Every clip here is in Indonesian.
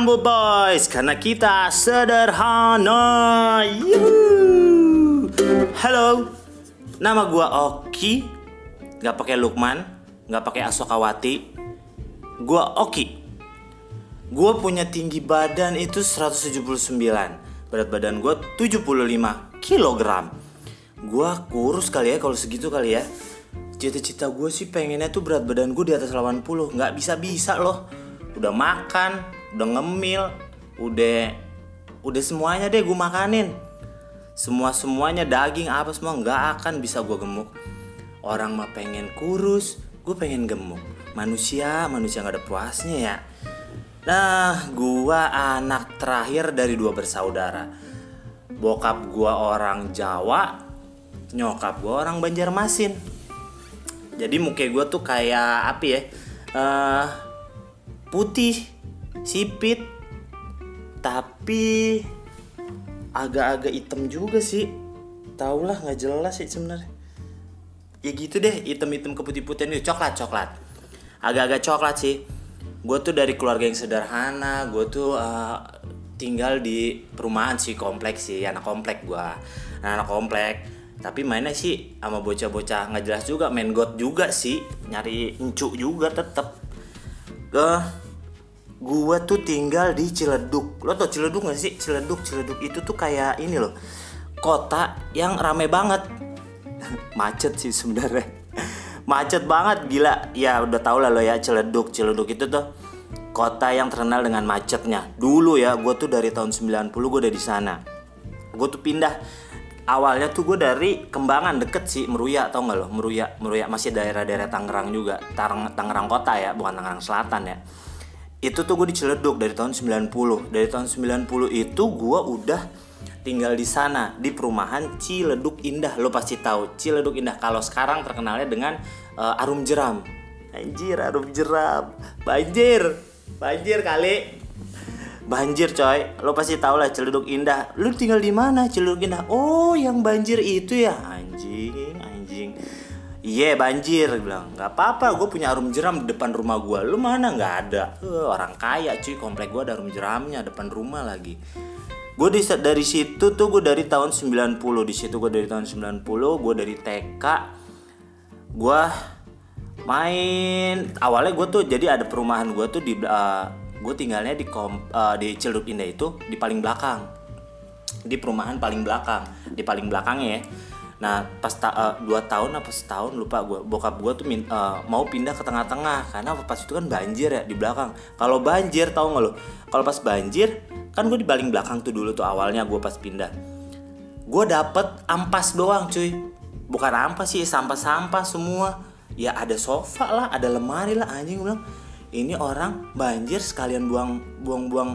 Boys karena kita sederhana. Halo, nama gua Oki. Gak pakai Lukman, gak pakai Asokawati. Gua Oki. Gua punya tinggi badan itu 179. Berat badan gua 75 kilogram. Gua kurus kali ya kalau segitu kali ya. Cita-cita gue sih pengennya tuh berat badan gue di atas 80 Nggak bisa-bisa loh Udah makan, udah ngemil Udah udah semuanya deh gue makanin. Semua-semuanya daging apa semua nggak akan bisa gue gemuk. Orang mah pengen kurus, gue pengen gemuk. Manusia, manusia nggak ada puasnya ya. Nah, gua anak terakhir dari dua bersaudara. Bokap gua orang Jawa Nyokap gua orang Banjarmasin. Jadi muka gue tuh kayak apa ya? Uh, putih sipit. Tapi agak-agak hitam juga sih. Tau lah nggak jelas sih sebenarnya. Ya gitu deh hitam-hitam ke putih-putihan itu. Coklat coklat. Agak-agak coklat sih. Gue tuh dari keluarga yang sederhana. Gue tuh uh, tinggal di perumahan sih kompleks sih. Anak komplek gue anak, -anak komplek. Tapi mainnya sih sama bocah-bocah nggak jelas juga. Main god juga sih. Nyari encu juga tetep. Ke gua tuh tinggal di Ciledug. Lo tau Ciledug gak sih? Ciledug Ciledug itu tuh kayak ini loh kota yang rame banget. Macet sih sebenarnya. Macet banget gila. Ya udah tau lah lo ya Ciledug Ciledug itu tuh kota yang terkenal dengan macetnya. Dulu ya gue tuh dari tahun 90 gue udah di sana. Gue tuh pindah. Awalnya tuh gue dari Kembangan deket sih Meruya tau nggak lo? Meruya Meruya masih daerah-daerah Tangerang juga. Tang Tangerang kota ya bukan Tangerang Selatan ya itu tuh gue di Ciledug dari tahun 90 dari tahun 90 itu gue udah tinggal di sana di perumahan Ciledug Indah. Lo pasti tahu Ciledug Indah. Kalau sekarang terkenalnya dengan uh, Arum Jeram. Anjir Arum Jeram. Banjir. Banjir kali. Banjir coy. Lo pasti tau lah Ciledug Indah. Lu tinggal di mana Ciledug Indah? Oh yang banjir itu ya? Anjing anjing iya yeah, banjir bilang. Nggak apa-apa gue punya arum jeram di depan rumah gue lu mana? Nggak ada. Uh, orang kaya cuy. Komplek gue ada arum jeramnya depan rumah lagi. Gue dari situ tuh gue dari tahun 90 di situ gue dari tahun 90 gue dari TK gue main awalnya gue tuh jadi ada perumahan gue tuh di uh, gue tinggalnya di kom, uh, di Ciledug Indah itu di paling belakang. Di perumahan paling belakang. Di paling belakangnya ya nah pas ta uh, dua tahun apa setahun lupa gue bokap gue tuh min uh, mau pindah ke tengah-tengah karena pas itu kan banjir ya di belakang. Kalau banjir tau nggak lo kalau pas banjir kan gue di paling belakang tuh dulu tuh awalnya gue pas pindah. Gue dapet ampas doang cuy. Bukan ampas sih sampah-sampah semua. Ya ada sofa lah ada lemari lah anjing bilang. Ini orang banjir sekalian buang buang buang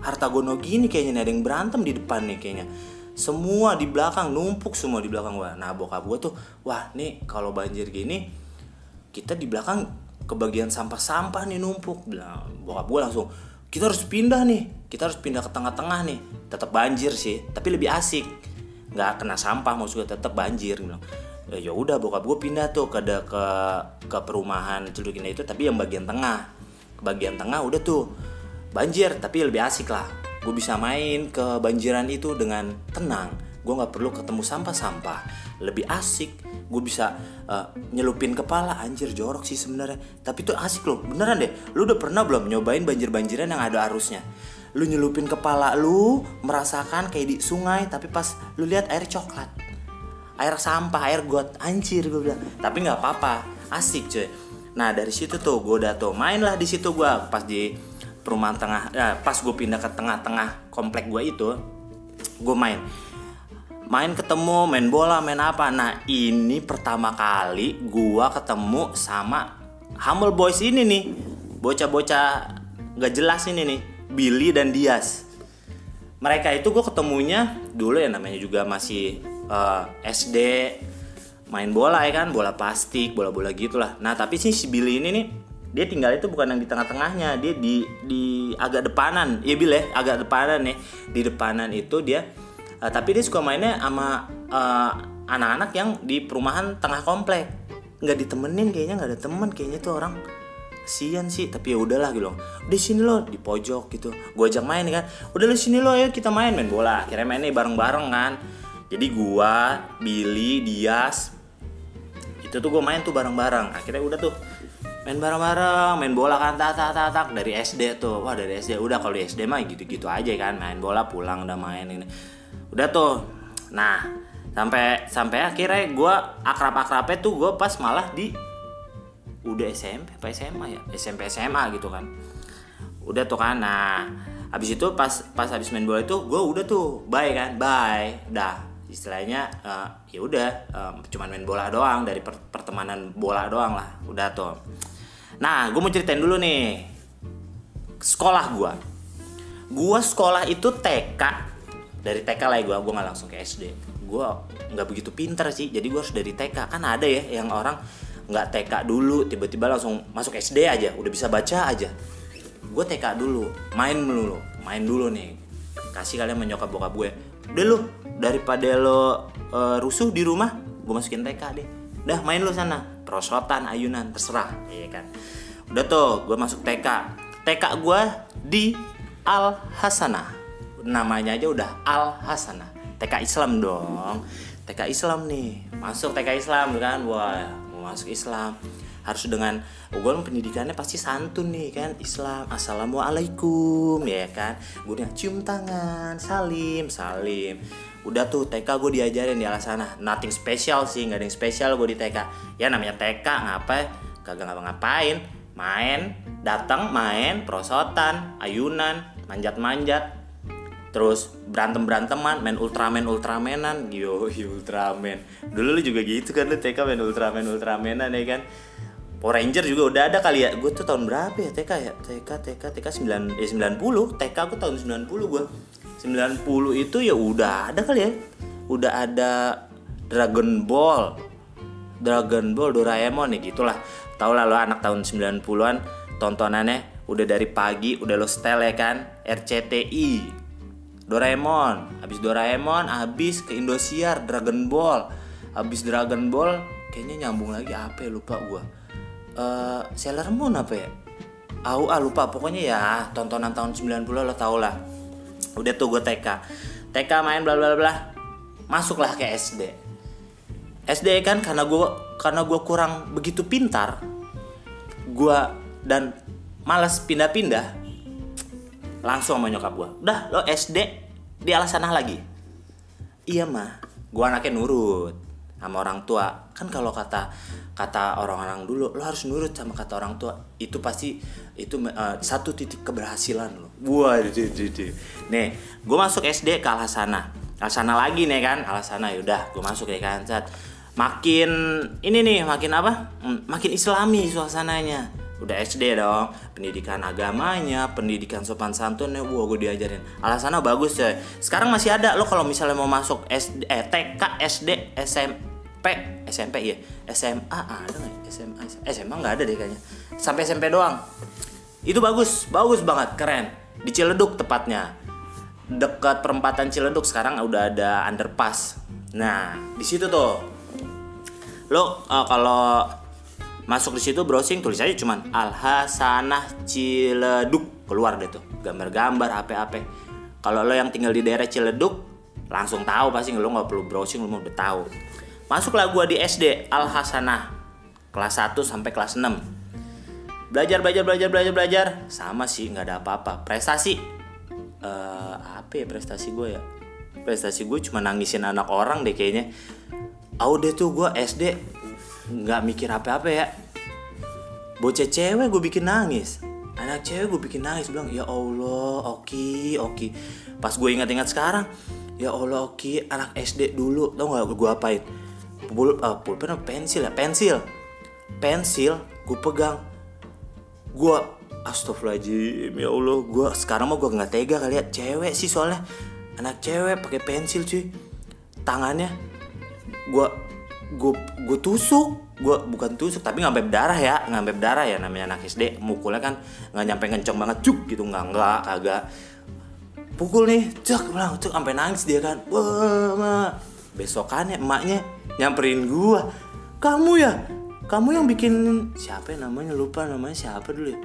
harta gono gini kayaknya nih ada yang berantem di depan nih kayaknya semua di belakang numpuk semua di belakang gua. Nah bokap gua tuh wah nih kalau banjir gini kita di belakang kebagian sampah-sampah nih numpuk. Bilang bokap gua langsung kita harus pindah nih kita harus pindah ke tengah-tengah nih. Tetap banjir sih tapi lebih asik. Nggak kena sampah maksudnya tetap banjir. Bilang ya udah bokap gue pindah tuh ke ke ke perumahan Indah itu tapi yang bagian tengah. Ke bagian tengah udah tuh banjir tapi lebih asik lah gue bisa main ke banjiran itu dengan tenang. Gue nggak perlu ketemu sampah-sampah. Lebih asik gue bisa uh, nyelupin kepala. Anjir jorok sih sebenarnya. Tapi tuh asik loh. Beneran deh. Lu udah pernah belum nyobain banjir-banjiran yang ada arusnya? Lu nyelupin kepala lu merasakan kayak di sungai tapi pas lu lihat air coklat. Air sampah air got. Anjir gue bilang. Tapi nggak apa-apa. Asik cuy. Nah dari situ tuh gue udah tuh main lah di situ gue pas di perumahan tengah ya, pas gue pindah ke tengah-tengah komplek gue itu gue main. Main ketemu main bola main apa. Nah ini pertama kali gue ketemu sama Humble Boys ini nih. Bocah-bocah gak jelas ini nih. Billy dan Dias. Mereka itu gue ketemunya dulu ya namanya juga masih uh, eh, SD main bola ya kan bola plastik bola-bola gitulah. Nah tapi sih si Billy ini nih dia tinggal itu bukan yang di tengah-tengahnya dia di di agak depanan. Ya Bill ya agak depanan nih di depanan itu dia uh, tapi dia suka mainnya sama uh, anak-anak yang di perumahan tengah komplek. Nggak ditemenin kayaknya nggak ada temen kayaknya tuh orang. Sian sih tapi ya udahlah gitu loh. Di sini lo di pojok gitu. Gue ajak main kan. Udah lo sini lo ayo kita main. Main bola akhirnya mainnya bareng bareng kan. Jadi gue Billy Dias itu tuh gue main tuh bareng bareng akhirnya udah tuh main bareng bareng main bola kan tak tak tak tak. Dari SD tuh. Wah dari SD udah kalau di SD mah gitu gitu aja kan. Main bola pulang udah main ini. Udah tuh. Nah sampai sampai akhirnya gue akrab akrabnya tuh gue pas malah di udah SMP apa SMA ya? SMP SMA gitu kan. Udah tuh kan. Nah habis itu pas pas habis main bola itu gue udah tuh. Bye kan? Bye. Dah. Istilahnya uh, ya udah um, cuman main bola doang. Dari per pertemanan bola doang lah. Udah tuh nah gue mau ceritain dulu nih. Sekolah gue gue sekolah itu TK dari TK lah ya gue gue nggak langsung ke SD gue nggak begitu pinter sih jadi gue harus dari TK kan ada ya yang orang nggak TK dulu tiba-tiba langsung masuk SD aja udah bisa baca aja. Gue TK dulu main dulu main dulu nih. Kasih kalian menyokap bokap gue udah lu daripada lo uh, rusuh di rumah gue masukin TK deh. Udah main lu sana perosotan ayunan terserah. Iya kan? Udah tuh gue masuk TK TK gue di Al Hasanah namanya aja udah Al Hasanah TK Islam dong. TK Islam nih. Masuk TK Islam kan? Wah masuk Islam. Harus dengan gue pendidikannya pasti santun nih kan? Islam assalamualaikum ya kan? Gue cium tangan salim salim udah tuh TK gue diajarin di sana. Nothing special sih nggak ada yang spesial gue di TK ya namanya TK ngapain? Kagak ngapa-ngapain. Main datang main prosotan ayunan manjat-manjat. Terus berantem beranteman main ultraman ultramanan yo ultraman. Dulu lu juga gitu kan lu TK main ultraman ultramanan ya kan? Power Ranger juga udah ada kali ya. Gue tuh tahun berapa ya TK ya? TK TK TK 9 eh 90 TK aku tahun 90 gue 90 itu ya udah ada kali ya. Udah ada Dragon Ball. Dragon Ball Doraemon ya gitulah. Tau lah lo anak tahun 90-an tontonannya udah dari pagi udah lo setel ya kan? RCTI Doraemon habis Doraemon habis ke Indosiar Dragon Ball. Habis Dragon Ball kayaknya nyambung lagi apa ya lupa gua. Uh, Sailor Moon apa ya? Aku ah lupa. Pokoknya ya tontonan tahun 90 lo tau lah udah tuh gue TK TK main bla bla bla. Masuklah ke SD SD kan karena gue karena gue kurang begitu pintar gue dan malas pindah-pindah langsung sama nyokap gue udah lo SD di sana lagi. Iya mah gue anaknya nurut sama orang tua. Kan kalau kata kata orang-orang dulu lo harus nurut sama kata orang tua. Itu pasti itu uh, satu titik keberhasilan lo. Wah nih gue masuk SD ke Alhasana Alhasana lagi nih kan? Alhasana yaudah gue masuk ya kan saat makin ini nih makin apa? Hmm, makin islami suasananya. Udah SD dong. Pendidikan agamanya pendidikan sopan santunnya wah gue diajarin. Alasannya bagus coy. Sekarang masih ada lo kalau misalnya mau masuk SD eh, TK SD SMP SMP ya SMA ada nggak? SMA SMA nggak ada deh kayaknya. Sampai SMP doang. Itu bagus bagus banget keren. Di Ciledug tepatnya. Dekat perempatan Ciledug sekarang udah ada underpass. Nah di situ tuh. Lo uh, kalau masuk di situ browsing tulis aja cuman Al Hasanah Ciledug. Keluar deh tuh gambar-gambar apa-apa kalau lo yang tinggal di daerah Ciledug langsung tahu pasti lo nggak perlu browsing lo udah tahu masuklah gua di SD Al Hasanah kelas 1 sampai kelas 6 belajar belajar belajar belajar belajar. Sama sih nggak ada apa-apa. Prestasi. Uh, apa ya prestasi gue ya? Prestasi gue cuma nangisin anak orang deh kayaknya. Oh deh tuh gue SD nggak mikir apa-apa ya. Bocah cewek gue bikin nangis. Anak cewek gue bikin nangis bilang ya allah oki oki. Pas gue ingat-ingat sekarang ya allah oki anak SD dulu. Tau gak gue apain pul uh, pulpen pensil ya? Pensil. Pensil gue pegang. Gue astagfirullahaladzim ya allah gue sekarang mah gue nggak tega kali ya. Cewek sih soalnya. Anak cewek pakai pensil cuy. Tangannya gue gue gue tusuk. Gue bukan tusuk tapi ngampe berdarah ya. Ngampe berdarah ya namanya anak SD mukulnya kan nggak nyampe kenceng banget. Cuk gitu. Nggak nggak kagak. Pukul nih cek bilang cek sampai nangis dia kan. Wah. Besokannya emaknya nyamperin gue kamu ya? Kamu yang bikin siapa ya namanya? Lupa namanya siapa dulu ya?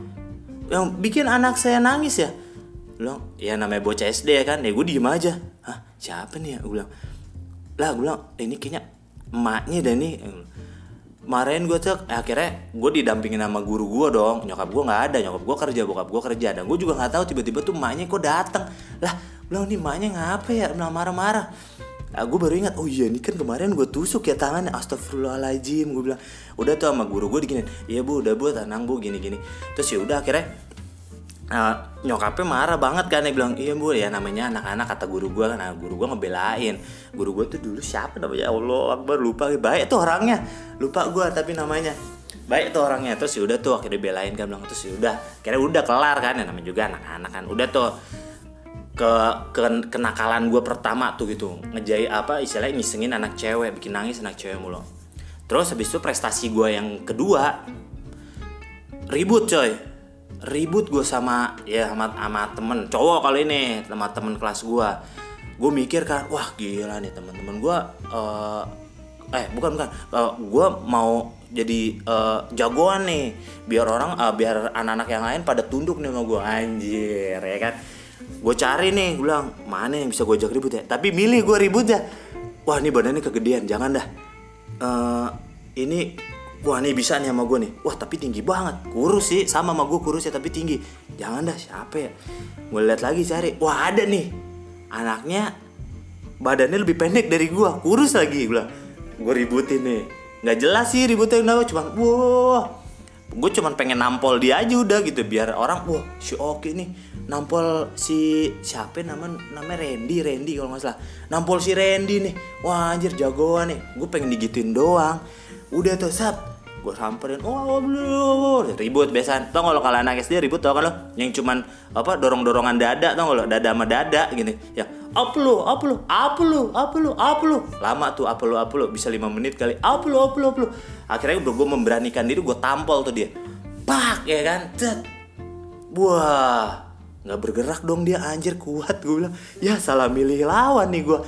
Yang bikin anak saya nangis ya? Bilang ya namanya bocah SD ya kan? Ya gue diem aja. Hah siapa nih ya? Gue bilang lah gue bilang ini kayaknya emaknya dan nih. Kemarin gue tuh eh, akhirnya gue didampingin sama guru gue dong. Nyokap gue nggak ada nyokap gue kerja bokap gue kerja. Dan gue juga nggak tahu tiba-tiba tuh emaknya kok datang lah bilang nih emaknya ngapa ya? Bilang marah-marah Nah, gue baru ingat, oh iya ini kan kemarin gue tusuk ya tangannya. Astagfirullahaladzim Gue bilang, udah tuh sama guru gue diginin Iya bu, udah bu, tenang bu, gini-gini. Terus ya udah akhirnya uh, nyokapnya marah banget kan dia bilang iya bu ya namanya anak-anak kata guru gue kan. Nah, guru gue ngebelain. Guru gue tuh dulu siapa namanya? Ya Allah akbar lupa. Baik tuh orangnya. Lupa gue tapi namanya. Baik tuh orangnya. Terus ya udah tuh akhirnya belain kan bilang terus ya udah. Kira udah kelar kan ya namanya juga anak-anak kan. Udah tuh ke, ke kenakalan gue pertama tuh gitu. Ngejai apa istilahnya ngisengin anak cewek bikin nangis anak cewek mulu. Terus habis itu prestasi gue yang kedua ribut coy. Ribut gue sama ya sama, sama temen cowok kali ini sama temen kelas gue gue mikir kan wah gila nih temen-temen gue uh, eh bukan bukan. Uh, gue mau jadi uh, jagoan nih. Biar orang uh, biar anak-anak yang lain pada tunduk nih sama gue anjir ya kan gue cari nih gue bilang mana yang bisa gue ajak ribut ya? Tapi milih gue ribut ya. Wah ini badannya kegedean jangan dah. Uh, ini wah ini bisa nih sama gue nih. Wah tapi tinggi banget. Kurus sih sama sama gue kurus ya tapi tinggi. Jangan dah siapa ya? Gue lihat lagi cari. Wah ada nih. Anaknya badannya lebih pendek dari gue kurus lagi gue gue ributin nih. Nggak jelas sih ributnya kenapa? Cuma wah gue cuman pengen nampol dia aja udah gitu biar orang wah si oke nih nampol si siapa nama namanya Randy Randy kalau nggak salah. Nampol si Randy nih. Wah anjir jagoan nih. Gue pengen digituin doang. Udah tuh sap gue samperin. Oh belum ribut biasa tau gak lo kalau anak SD ribut tau kan lo? Yang cuman apa dorong dorongan dada tau gak lo? Dada sama dada gini. Ya apa lu apa lu apa lu apa lu apa lu lama tuh apa lu apa lu bisa lima menit kali. Apa lu apa lu apa lu akhirnya gue memberanikan diri gue tampol tuh dia. Pak ya kan? Cet. wah nggak bergerak dong dia anjir kuat gue bilang. Ya salah milih lawan nih gue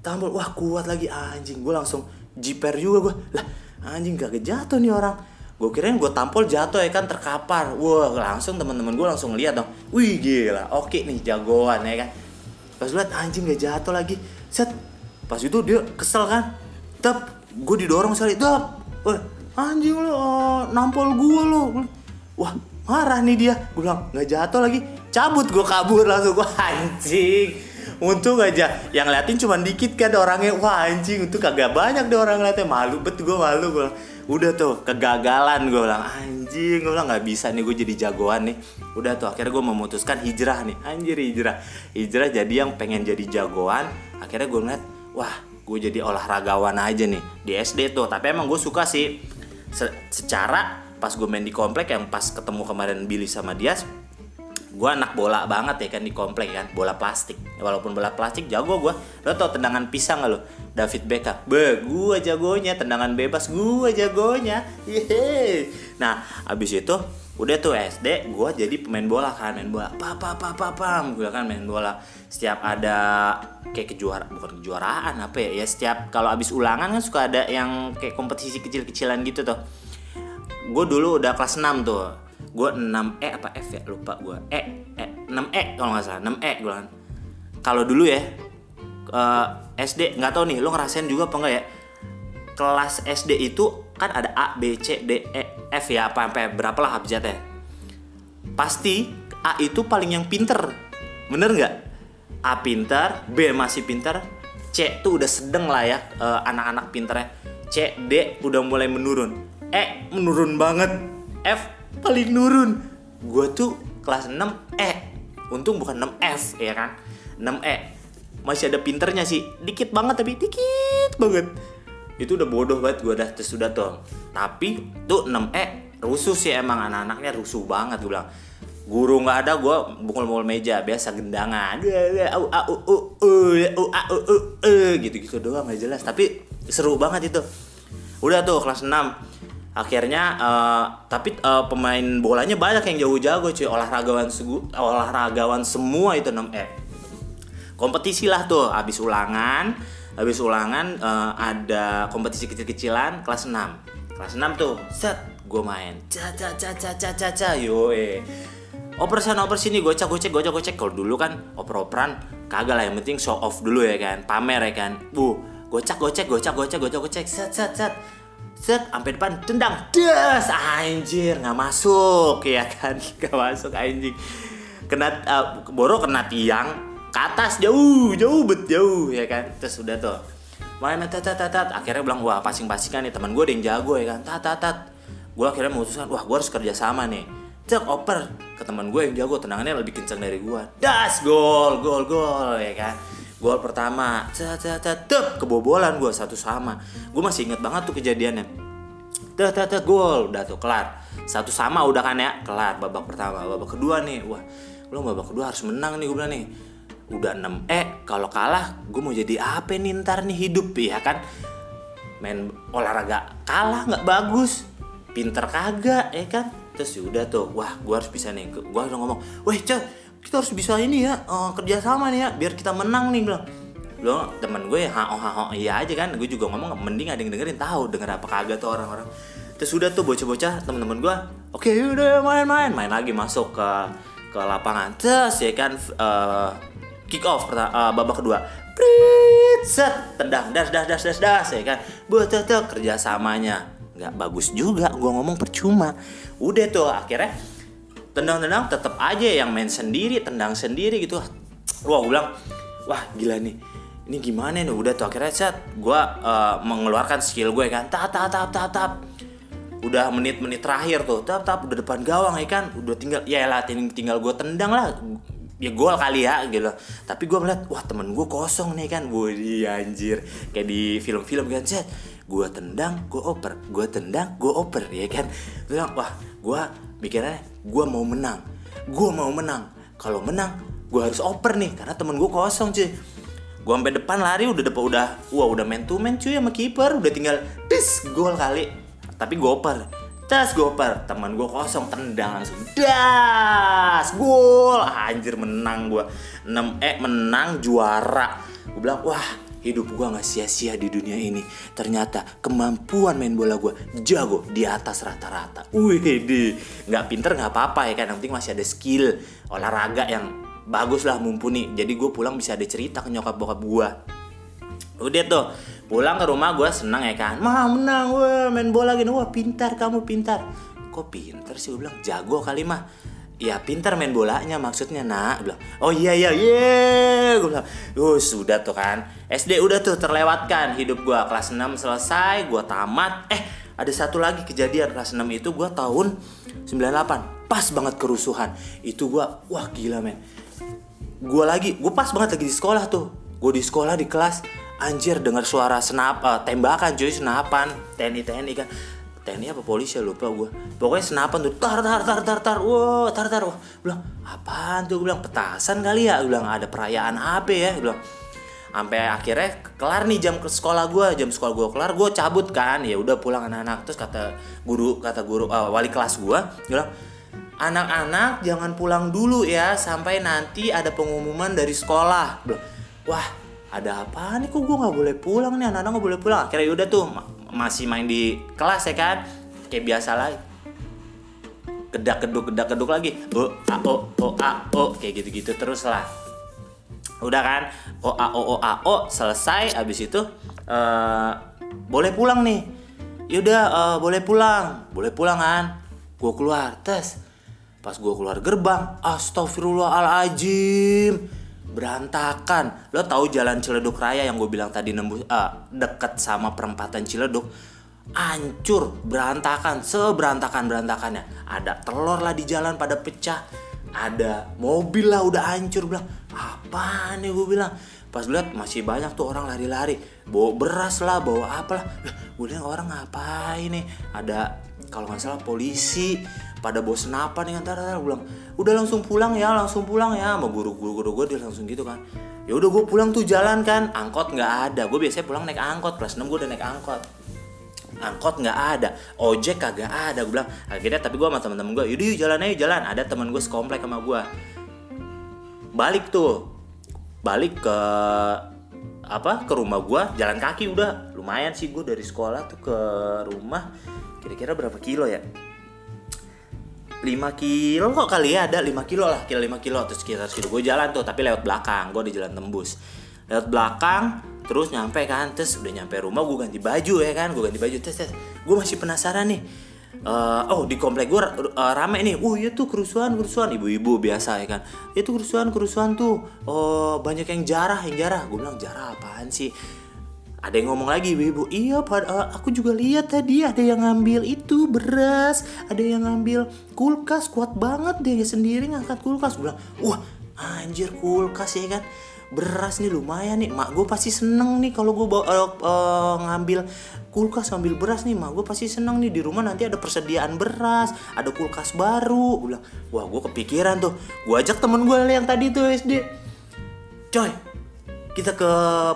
tampol wah kuat lagi anjing. Gue langsung jiper juga gue lah anjing gak jatuh nih orang. Gue kirain gue tampol jatuh ya kan terkapar. Wah langsung teman-teman gue langsung lihat dong. Wih gila. Oke nih jagoan ya kan. Pas lihat anjing gak jatuh lagi. Set. Pas itu dia kesel kan. Tep gue didorong sekali. Tep. Wah anjing lo oh, nampol gue lo wah marah nih dia. Gue bilang nggak jatuh lagi. Cabut gue kabur. Langsung gue anjing untung aja yang liatin cuma dikit kan orangnya. Wah anjing untuk kagak banyak deh orang ngeliatnya. Malu bet gue malu gue udah tuh kegagalan gue bilang anjing gue bilang nggak bisa nih gue jadi jagoan nih. Udah tuh akhirnya gue memutuskan hijrah nih. Anjir hijrah. Hijrah jadi yang pengen jadi jagoan. Akhirnya gue ngeliat wah gue jadi olahragawan aja nih di SD tuh. Tapi emang gue suka sih. Se secara pas gue main di komplek yang pas ketemu kemarin Billy sama dia gue anak bola banget ya kan di komplek kan bola plastik. Walaupun bola plastik jago gue lo tau tendangan pisang gak lo? David Beckham. Be gue jagonya. Tendangan bebas gue jagonya. Yeay. nah abis itu udah tuh SD gue jadi pemain bola kan. Main bola papa papa pam gue kan main bola. Setiap ada kayak kejuaraan bukan kejuaraan apa ya? Ya setiap kalau abis ulangan kan suka ada yang kayak kompetisi kecil-kecilan gitu tuh. Gue dulu udah kelas 6 tuh gue 6 E apa F ya? Lupa gue E, e 6 E kalau nggak salah. 6 E gue kan kalau dulu ya uh, SD nggak tahu nih lo ngerasain juga apa enggak ya? Kelas SD itu kan ada A B C D E F ya apa sampai berapa lah abjadnya pasti A itu paling yang pinter. Bener nggak? A pinter B masih pinter C tuh udah sedang lah ya uh, anak-anak pinternya. C D udah mulai menurun. E menurun banget. F paling nurun. Gue tuh kelas 6 E. Untung bukan 6 F ya kan? 6 E. Masih ada pinternya sih. Dikit banget tapi dikit banget. Itu udah bodoh banget gue dah terus udah tuh. Tapi tuh 6 E rusuh sih emang anak-anaknya rusuh banget gue bilang. Guru nggak ada gue bukul-bukul meja biasa gendangan. Gitu gitu doang nggak jelas. Tapi seru banget itu. Udah tuh kelas 6 akhirnya uh, tapi uh, pemain bolanya banyak yang jauh jago cuy. Olahragawan segu, olahragawan semua itu nem eh kompetisi lah tuh. Habis ulangan habis ulangan uh, ada kompetisi kecil-kecilan kelas 6 kelas 6 tuh set gue main. Ca ca ca ca ca ca ca yo eh oper sana oper sini gocek gocek gocek gocek kalau dulu kan oper operan kagak lah. Yang penting show off dulu ya kan pamer ya kan. Bu gocek gocek gocek gocek gocek gocek set set set set sampai depan tendang das anjir nggak masuk ya kan? Nggak masuk anjing. Kena uh, boro kena tiang ke atas jauh jauh bet jauh ya kan? Terus udah tuh. Main tat tat tat akhirnya bilang wah pasing pasingan nih teman gue ada yang jago ya kan? Tat tat tat. Gue akhirnya memutuskan wah gue harus kerja sama nih. Cek oper ke teman gue yang jago tendangannya lebih kencang dari gue das gol gol gol ya kan gol pertama. Tat tat tat tep. Kebobolan gue satu sama. Gue masih inget banget tuh kejadiannya. Tat gol. Udah tuh kelar. Satu sama udah kan ya? Kelar babak pertama. Babak kedua nih. Wah belum babak kedua harus menang nih gue bilang nih. Udah 6 eh kalau kalah gue mau jadi apa nih ntar nih hidup ya kan? Main olahraga kalah nggak bagus. Pinter kagak ya kan? Terus udah tuh. Wah gue harus bisa nih. Gue udah ngomong weh cah kita harus bisa ini ya uh, kerja sama nih ya biar kita menang nih bilang. Lo temen gue ha oh ha oh iya aja kan. Gue juga ngomong mending ada yang dengerin tahu denger apa kagak tuh orang-orang. Terus udah tuh bocah-bocah temen-temen gue oke okay, udah main-main. Main lagi masuk ke ke lapangan. Terus ya kan uh, kick off uh, babak kedua. Prit, set tendang das das das das das ya kan. Buat kerjasamanya. Nggak bagus juga gue ngomong percuma. Udah tuh akhirnya tendang-tendang tetap aja yang main sendiri tendang sendiri gitu. Wah gue bilang wah gila nih. Ini gimana nih? Udah tuh akhirnya set gue uh, mengeluarkan skill gue kan. Tap tap tap tap tap. Udah menit-menit terakhir tuh tap tap udah depan gawang ya kan. Udah tinggal ya lah tinggal gue tendang lah. Ya gol kali ya gitu. Tapi gue ngeliat wah temen gue kosong nih kan. Gue anjir. Kayak di film-film kan set. Gue tendang gue oper. Gue tendang gue oper ya kan. Bilang wah gue mikirnya gue mau menang. Gue mau menang. Kalau menang gue harus oper nih karena temen gue kosong cuy. Gue sampai depan lari udah depan udah wah udah man to man cuy sama kiper. Udah tinggal dis gol kali. Tapi gue oper. Das goper teman gue kosong tendang langsung. Das gol. Anjir menang gue 6 eh menang juara. Gue bilang wah hidup gue nggak sia-sia di dunia ini. Ternyata kemampuan main bola gue jago di atas rata-rata. Wih di nggak pinter nggak apa-apa ya kan? Yang penting masih ada skill olahraga yang bagus lah mumpuni. Jadi gue pulang bisa ada cerita ke nyokap bokap gue udah tuh pulang ke rumah gue senang ya kan? Mah menang gue main bola gini. Wah pintar kamu pintar. Kok pintar sih? Gue bilang jago kali mah ya pintar main bolanya maksudnya nak. Bilang oh iya iya iya. Gue bilang uh sudah tuh kan. SD udah tuh terlewatkan hidup gue kelas 6 selesai gue tamat. Eh ada satu lagi kejadian kelas 6 itu gue tahun 98 pas banget kerusuhan. Itu gue wah gila men. Gue lagi gue pas banget lagi di sekolah tuh. Gue di sekolah di kelas anjir dengar suara senap uh, tembakan cuy senapan. TNI TNI kan TNI apa polisi? Ya lupa gue pokoknya senapan tuh tar tar tar tar tar. Wow tar tar. Wah bilang apaan tuh? Gue bilang petasan kali ya. Gue bilang ada perayaan apa ya? Gue bilang sampai akhirnya kelar nih jam ke sekolah gue jam sekolah gue kelar gue cabut kan. Ya udah pulang anak-anak. Terus kata guru kata guru uh, wali kelas gue bilang anak-anak jangan pulang dulu ya sampai nanti ada pengumuman dari sekolah. Bilang wah ada apa nih? Kok gue nggak boleh pulang nih? Anak-anak nggak boleh pulang. Akhirnya udah tuh masih main di kelas ya kan? Kayak biasa lagi kedak keduk kedak keduk lagi. O a o o a o kayak gitu gitu terus lah. Udah kan? O a o o a o selesai. Abis itu uh, boleh pulang nih. Yaudah uh, boleh pulang. Boleh pulang kan? Gue keluar tes. Pas gue keluar gerbang astagfirullahaladzim berantakan. Lo tahu jalan Ciledug Raya yang gue bilang tadi nembus uh, deket sama perempatan Ciledug? Hancur berantakan seberantakan berantakannya ada telur lah di jalan pada pecah ada mobil lah udah hancur bilang apa nih? gue bilang. Pas lihat masih banyak tuh orang lari-lari bawa beras lah bawa apa lah. Gue bilang orang ngapain nih? Ada kalau nggak salah polisi pada bosen apa nih antara bilang udah langsung pulang ya langsung pulang ya. Sama guru guru guru gue dia langsung gitu kan. Ya udah gue pulang tuh jalan kan. Angkot nggak ada. Gue biasanya pulang naik angkot. Kelas 6 gue udah naik angkot. Angkot nggak ada. Ojek kagak ada gue bilang. Akhirnya tapi gue sama temen-temen gue yaudah yuk jalan aja jalan. Ada temen gue sekomplek sama gue balik tuh. Balik ke apa ke rumah gue jalan kaki udah. Lumayan sih gue dari sekolah tuh ke rumah. Kira-kira berapa kilo ya 5 kilo kok kali ya? Ada 5 kilo lah kira 5 kilo. Terus sekitar situ gue jalan tuh tapi lewat belakang. Gue di jalan tembus. Lewat belakang terus nyampe kan terus udah nyampe rumah gue ganti baju ya kan gue ganti baju. Terus, terus gue masih penasaran nih Uh, oh di komplek gue uh, rame nih, oh iya tuh kerusuhan kerusuhan. Ibu-ibu biasa ya kan, itu kerusuhan kerusuhan tuh, oh banyak yang jarah yang jarah, gue bilang jarah apaan sih, ada yang ngomong lagi ibu-ibu iya pada uh, aku juga lihat tadi ada yang ngambil itu beras. Ada yang ngambil kulkas. Kuat banget deh sendiri ngangkat kulkas. Gue bilang wah anjir kulkas ya kan. Beras nih lumayan nih. Mak gue pasti seneng nih kalau gue uh, uh, ngambil kulkas ngambil beras nih. Mak gue pasti seneng nih. Di rumah nanti ada persediaan beras ada kulkas baru. Gue bilang wah gue kepikiran tuh. Gue ajak temen gue yang tadi tuh SD coy kita ke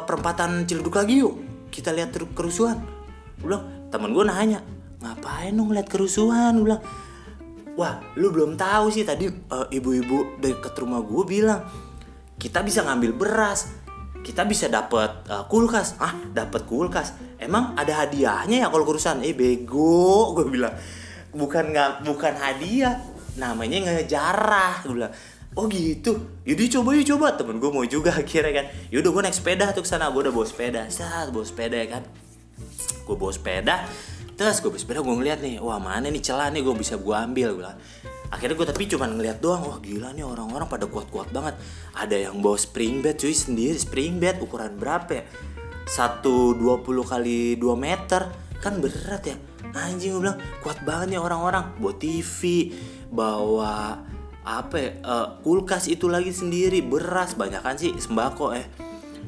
perempatan Ciledug lagi yuk. Kita lihat kerusuhan. Gue bilang temen gue nanya ngapain dong lihat kerusuhan? Gue bilang wah lu belum tahu sih tadi uh, ibu-ibu dekat rumah gue bilang kita bisa ngambil beras kita bisa dapat uh, kulkas. Ah dapat kulkas? Emang ada hadiahnya ya kalau kerusuhan? Eh bego gue bilang. Bukan nggak bukan hadiah namanya ngejarah gue bilang oh gitu? Yaudah coba yuk coba. Temen gue mau juga akhirnya kan. Yaudah gue naik sepeda tuh ke sana. Gue udah bawa sepeda. Saat bawa sepeda ya kan. Gue bawa sepeda. Terus gue bawa sepeda gue ngeliat nih wah mana nih celah nih gue bisa gue ambil gue akhirnya gue tapi cuma ngeliat doang wah gila nih orang-orang pada kuat-kuat banget. Ada yang bawa spring bed cuy sendiri. Spring bed ukuran berapa ya? Satu dua puluh kali 2 meter. Kan berat ya. Anjing gue bilang kuat banget nih orang-orang. Bawa TV bawa apa ya, uh, kulkas itu lagi sendiri beras banyak kan sih sembako eh.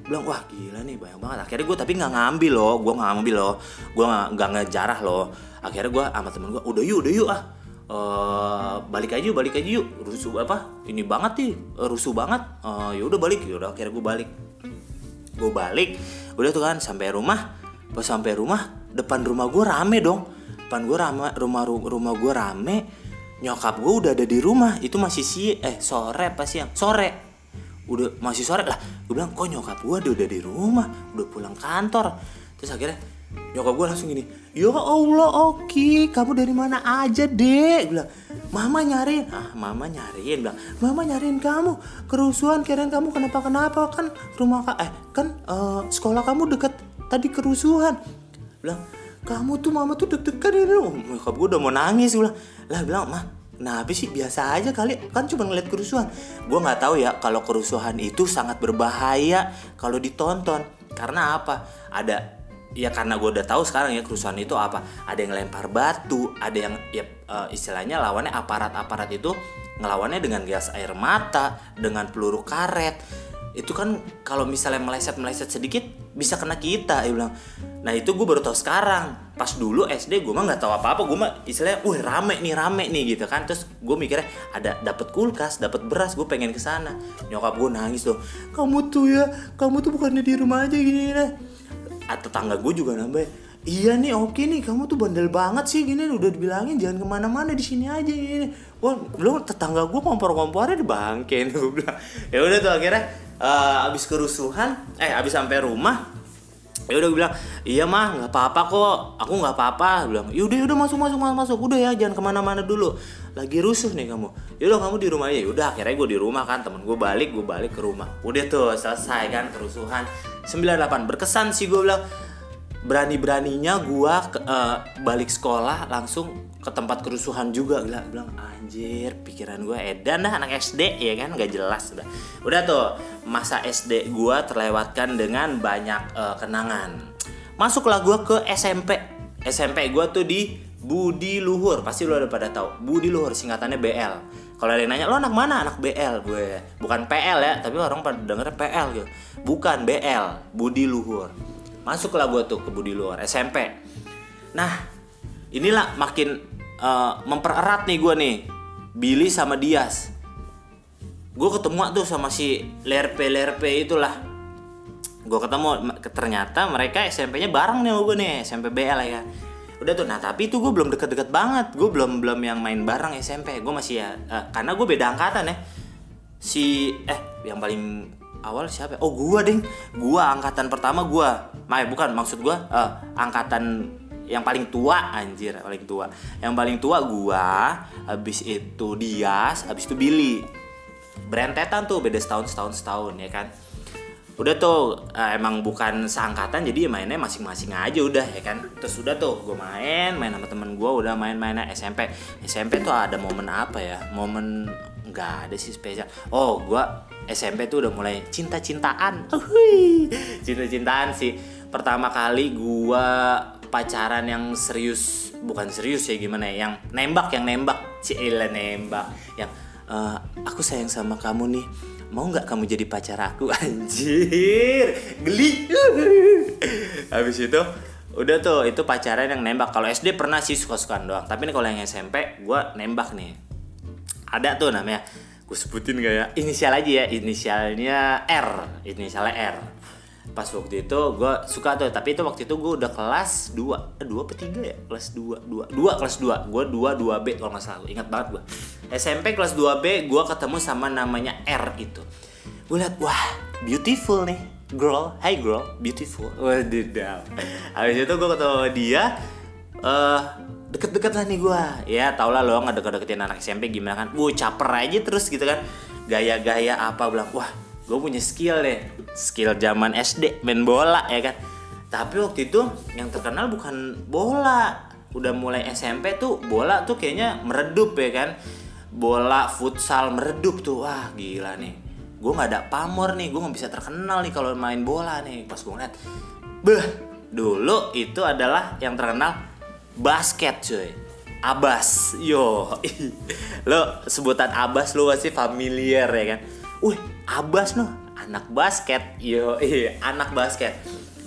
Bilang wah gila nih banyak banget. Akhirnya gue tapi nggak ngambil loh gue nggak ngambil loh. Gue nggak ngejarah loh. Akhirnya gue sama temen gue udah yuk udah yuk ah. Uh, balik aja yuk balik aja yuk. Rusuh apa ini banget nih rusuh banget. Uh, ya udah balik ya udah akhirnya gue balik. Gue balik udah tuh kan sampai rumah. Pas sampai rumah depan rumah gue rame dong. Depan gue rame rumah rumah gue rame nyokap gue udah ada di rumah itu masih si eh sore pas siang? Sore. Udah masih sore lah. Gue bilang kok nyokap gue udah, udah di rumah? Udah pulang kantor. Terus akhirnya nyokap gue langsung gini ya allah oke kamu dari mana aja dek? Bilang mama nyariin. Ah mama nyariin. Bilang mama nyariin kamu. Kerusuhan kirain kamu kenapa kenapa kan? Rumah eh kan uh, sekolah kamu deket tadi kerusuhan. Bilang kamu tuh mama tuh deg-degan ini. Nyokap gue udah mau nangis gue bilang lah bilang mah Nah, habis sih biasa aja kali kan cuma ngeliat kerusuhan. Gue nggak tahu ya kalau kerusuhan itu sangat berbahaya kalau ditonton. Karena apa? Ada ya karena gue udah tahu sekarang ya kerusuhan itu apa. Ada yang lempar batu, ada yang ya uh, istilahnya lawannya aparat-aparat itu ngelawannya dengan gas air mata, dengan peluru karet itu kan kalau misalnya meleset meleset sedikit bisa kena kita ya bilang. Nah itu gue baru tahu sekarang. Pas dulu SD gue mah nggak tahu apa apa gue mah istilahnya wih rame nih rame nih gitu kan. Terus gue mikirnya ada dapat kulkas dapat beras gue pengen ke sana. Nyokap gue nangis tuh kamu tuh ya kamu tuh bukannya di rumah aja gini deh tetangga gue juga nambah iya nih oke nih kamu tuh bandel banget sih gini udah dibilangin jangan ke mana-mana di sini aja gini wah belum tetangga gue kompor-kompornya di bangke gue bilang. Ya udah tuh akhirnya uh, abis kerusuhan eh abis sampai rumah ya udah bilang iya mah nggak apa-apa kok. Aku nggak apa-apa. Bilang yaudah yaudah masuk masuk masuk masuk. Udah ya jangan ke mana-mana dulu. Lagi rusuh nih kamu. Yaudah kamu di rumah aja. Yaudah akhirnya gue di rumah kan. Temen gue balik gue balik ke rumah. Udah tuh selesai kan kerusuhan. 98 berkesan sih gue bilang berani-beraninya gua ke, uh, balik sekolah langsung ke tempat kerusuhan juga. Bilang bilang anjir pikiran gua edan dah anak SD ya kan? Nggak jelas udah udah tuh masa SD gua terlewatkan dengan banyak uh, kenangan. Masuklah gua ke SMP SMP gua tuh di Budi Luhur. Pasti lo udah pada tahu Budi Luhur singkatannya BL kalau ada yang nanya lo anak mana? Anak BL gue. Bukan PL ya tapi orang pada denger PL gitu. Bukan BL Budi Luhur masuklah gue tuh ke budi luar SMP nah inilah makin uh, mempererat nih gue nih Billy sama Dias. Gue ketemu tuh sama si Lerpe Lerpe itulah. Gue ketemu ternyata mereka SMP-nya bareng nih gue nih SMP BL ya. Udah tuh nah tapi itu gue belum deket-deket banget. Gue belum belum yang main bareng SMP gue masih ya uh, karena gue beda angkatan ya. Si eh yang paling awal siapa ya? oh gua ding. Gua angkatan pertama gua. Mai bukan maksud gua eh, angkatan yang paling tua anjir paling tua. Yang paling tua gua habis itu Dias habis itu Billy. Berentetan tuh beda setahun setahun setahun ya kan? Udah tuh eh, emang bukan seangkatan jadi ya mainnya masing-masing aja udah ya kan? Terus udah tuh gue main main sama temen gue udah main-mainnya SMP SMP tuh ada momen apa ya? Momen nggak ada sih spesial. Oh gue SMP tuh udah mulai cinta-cintaan. Cinta-cintaan sih. Pertama kali gue pacaran yang serius bukan serius ya gimana ya yang nembak yang nembak. Cila nembak. Yang "Eh, aku sayang sama kamu nih. Mau nggak kamu jadi pacar aku? Anjir. Geli. Habis itu udah tuh itu pacaran yang nembak. Kalau SD pernah sih suka-sukaan doang. Tapi kalau yang SMP gue nembak nih ada tuh namanya. Gue sebutin gak ya? Inisial aja ya. Inisialnya R. Inisialnya R. Pas waktu itu gue suka tuh. Tapi itu waktu itu gue udah kelas 2 eh 2 apa 3 ya? Kelas 2 2 2 kelas 2 gue 2 2 B kalau nggak salah. Ingat banget gue SMP kelas 2 B gue ketemu sama namanya R itu. Gue liat wah beautiful nih girl. Hi girl. Beautiful. Wadidaw habis itu gue ketemu dia eh deket-deket lah nih gue ya tau lah lo nggak deket-deketin anak SMP gimana kan? Gue caper aja terus gitu kan. Gaya-gaya apa bilang wah gue punya skill deh. Skill zaman SD main bola ya kan? Tapi waktu itu yang terkenal bukan bola. Udah mulai SMP tuh bola tuh kayaknya meredup ya kan? Bola futsal meredup tuh. Wah gila nih. Gue nggak ada pamor nih gue nggak bisa terkenal nih kalau main bola nih. Pas gue ngeliat beh dulu itu adalah yang terkenal basket cuy. Abas yo. Lo sebutan Abas lo pasti familiar ya kan? Wih Abas noh. Anak basket yo. Iya anak basket.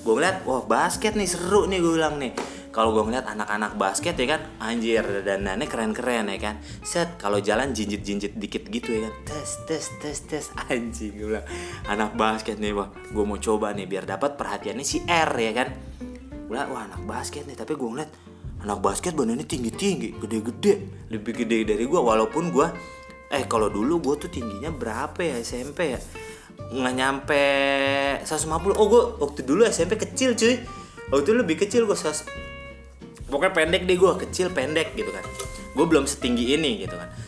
Gue ngeliat wah basket nih seru nih gue bilang nih. Kalau gue ngeliat anak-anak basket ya kan? Anjir dandannya keren-keren ya kan? Set kalau jalan jinjit-jinjit dikit gitu ya kan? Tes tes tes tes. Anjing gue bilang anak basket nih wah gue mau coba nih biar dapat perhatiannya si R ya kan? Gue bilang wah anak basket nih. Tapi gue ngeliat anak basket badannya tinggi-tinggi gede-gede. Lebih gede dari gue walaupun gue eh kalau dulu gue tuh tingginya berapa ya SMP ya? Nggak nyampe 150 oh gue waktu dulu SMP kecil cuy. Waktu itu lebih kecil gue pokoknya pendek deh gue kecil pendek gitu kan. Gue belum setinggi ini gitu kan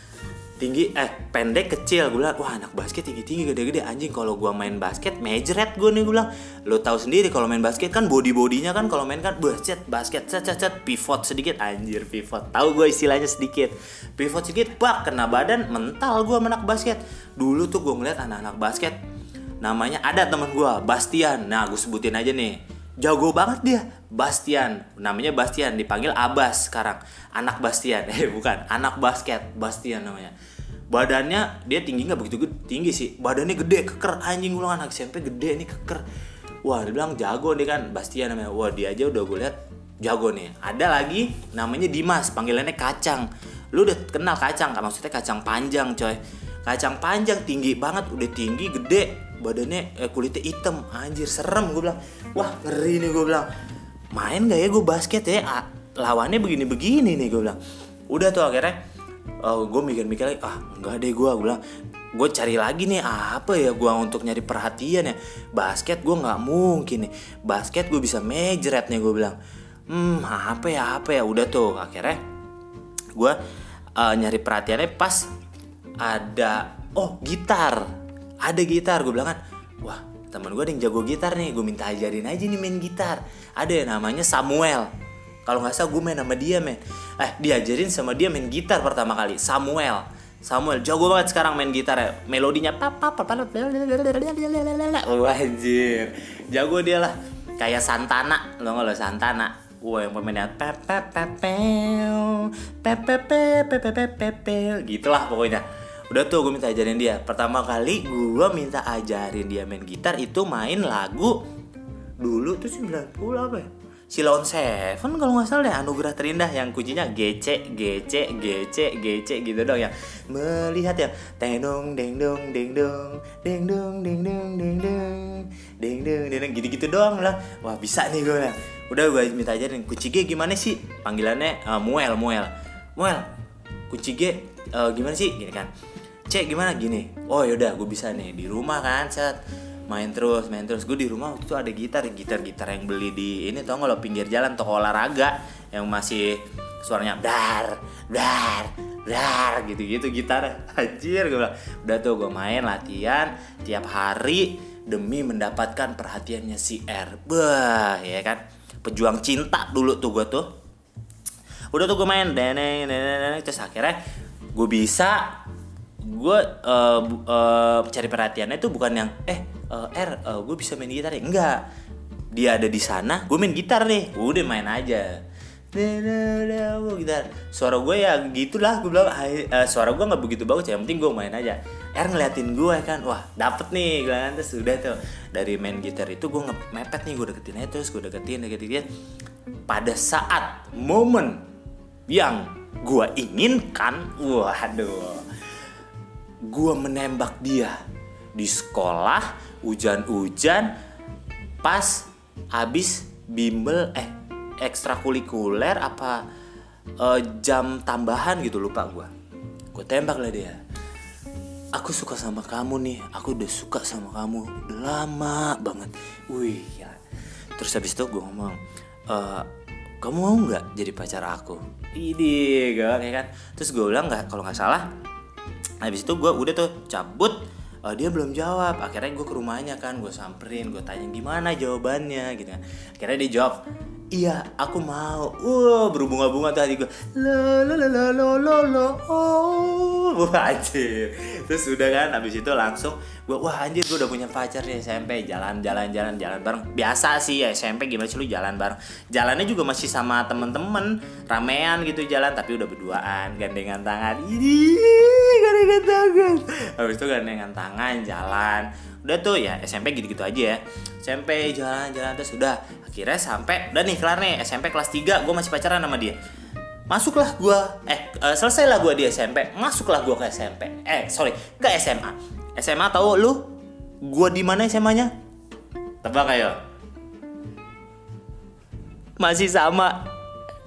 tinggi eh pendek kecil. Gue bilang wah anak basket tinggi tinggi gede gede anjing kalau gue main basket mejret gue nih gue bilang. Lo tahu sendiri kalau main basket kan body bodinya kan kalau main kan basket basket cet cet cet pivot sedikit. Anjir pivot. Tahu gue istilahnya sedikit. Pivot sedikit bak kena badan mental gue anak basket. Dulu tuh gue ngeliat anak-anak basket namanya ada teman gue Bastian. Nah gue sebutin aja nih. Jago banget dia Bastian. Namanya Bastian dipanggil Abas sekarang. Anak Bastian. Eh bukan anak basket Bastian namanya badannya dia tinggi nggak begitu gede, tinggi sih. Badannya gede keker. Anjing ulang anak SMP gede nih keker. Wah dia bilang jago nih kan Bastian namanya. Wah dia aja udah gue lihat jago nih. Ada lagi namanya Dimas panggilannya kacang. Lu udah kenal kacang kan maksudnya kacang panjang coy. Kacang panjang tinggi banget udah tinggi gede. Badannya eh, kulitnya hitam. Anjir serem gue bilang. Wah ngeri nih gue bilang. Main gak ya gue basket ya? Lawannya begini-begini nih gue bilang. Udah tuh akhirnya oh, gue mikir-mikir lagi ah enggak deh gue gue bilang. Gue cari lagi nih apa ya gue untuk nyari perhatian ya? Basket gue nggak mungkin nih. Basket gue bisa mejret nih gue bilang. Hmm apa ya apa ya? Udah tuh akhirnya gue uh, nyari perhatiannya pas ada oh gitar. Ada gitar gue bilang kan. Wah teman gue ada yang jago gitar nih gue minta ajarin aja nih main gitar. Ada yang namanya Samuel kalau nggak salah gue main sama dia men eh diajarin sama dia main gitar pertama kali Samuel Samuel jago banget sekarang main gitar ya melodinya papa papa wah jago dia lah kayak Santana lo nggak lo Santana Wah yang pemainnya gitulah pokoknya udah tuh gue minta ajarin dia pertama kali gue minta ajarin dia main gitar itu main lagu dulu tuh 90 apa ya Silon Seven kalau nggak salah deh anugerah terindah yang kuncinya GC GC GC GC gitu dong yang melihat ya tenong deng dong deng dong deng dong deng dong deng dong deng dong deng dong gitu gitu doang lah. Wah bisa nih gue udah gue minta ajarin kunci G gimana sih? Panggilannya uh, Muel Muel. Muel kunci G uh, gimana sih? Gini kan. C gimana? Gini. Oh yaudah gue bisa nih di rumah kan set main terus main terus. Gue di rumah waktu itu ada gitar gitar gitar yang beli di ini tau nggak lo pinggir jalan toko olahraga yang masih suaranya dar dar dar gitu gitu gitar anjir gue bilang udah tuh gue main latihan tiap hari demi mendapatkan perhatiannya si R bah ya kan. Pejuang cinta dulu tuh gue tuh. Udah tuh gue main deneng deneng terus akhirnya gue bisa gue uh, uh, cari perhatiannya itu bukan yang eh uh, R uh, gue bisa main gitar ya? Enggak. Dia ada di sana gue main gitar nih. Udah main aja. Gitar. Suara gue ya gitulah gue bilang. Uh, suara gue nggak begitu bagus ya yang penting gue main aja. R ngeliatin gue kan? Wah dapet nih. Gue terus udah tuh dari main gitar itu gue mepet nih gue deketin aja terus gue deketin deketin dia pada saat momen yang gue inginkan waduh gue menembak dia di sekolah hujan-hujan pas habis bimbel eh ekstrakurikuler apa uh, jam tambahan gitu lupa gue gue tembak lah dia. Aku suka sama kamu nih aku udah suka sama kamu lama banget. Wih ya terus habis itu gue ngomong e, kamu mau nggak jadi pacar aku? Ini gak kayak kan. Terus gue bilang nggak kalau nggak salah habis itu gue udah tuh cabut uh, dia belum jawab. Akhirnya gue ke rumahnya kan gue samperin gue tanya gimana jawabannya? Gitu kan. Akhirnya dia jawab iya aku mau. Uh berhubungan-bunga tuh hati gue lo lo lo lo lo lo lo. Oh anjir terus udah kan abis itu langsung gue wah anjir gue udah punya pacar di SMP jalan jalan jalan jalan bareng. Biasa sih ya SMP gimana sih lu jalan bareng? Jalannya juga masih sama temen-temen ramean gitu jalan tapi udah berduaan gandengan tangan. Ini gandengan tangan. Habis itu gandengan tangan jalan udah tuh ya SMP gitu-gitu aja ya. SMP jalan-jalan terus udah. Akhirnya sampai udah nih kelar nih SMP kelas 3 gue masih pacaran sama dia. Masuklah gue eh uh, selesailah gue di SMP masuklah gue ke SMP eh sorry ke SMA SMA tahu lu? Gue di mana SMA-nya tebak ayo. Masih sama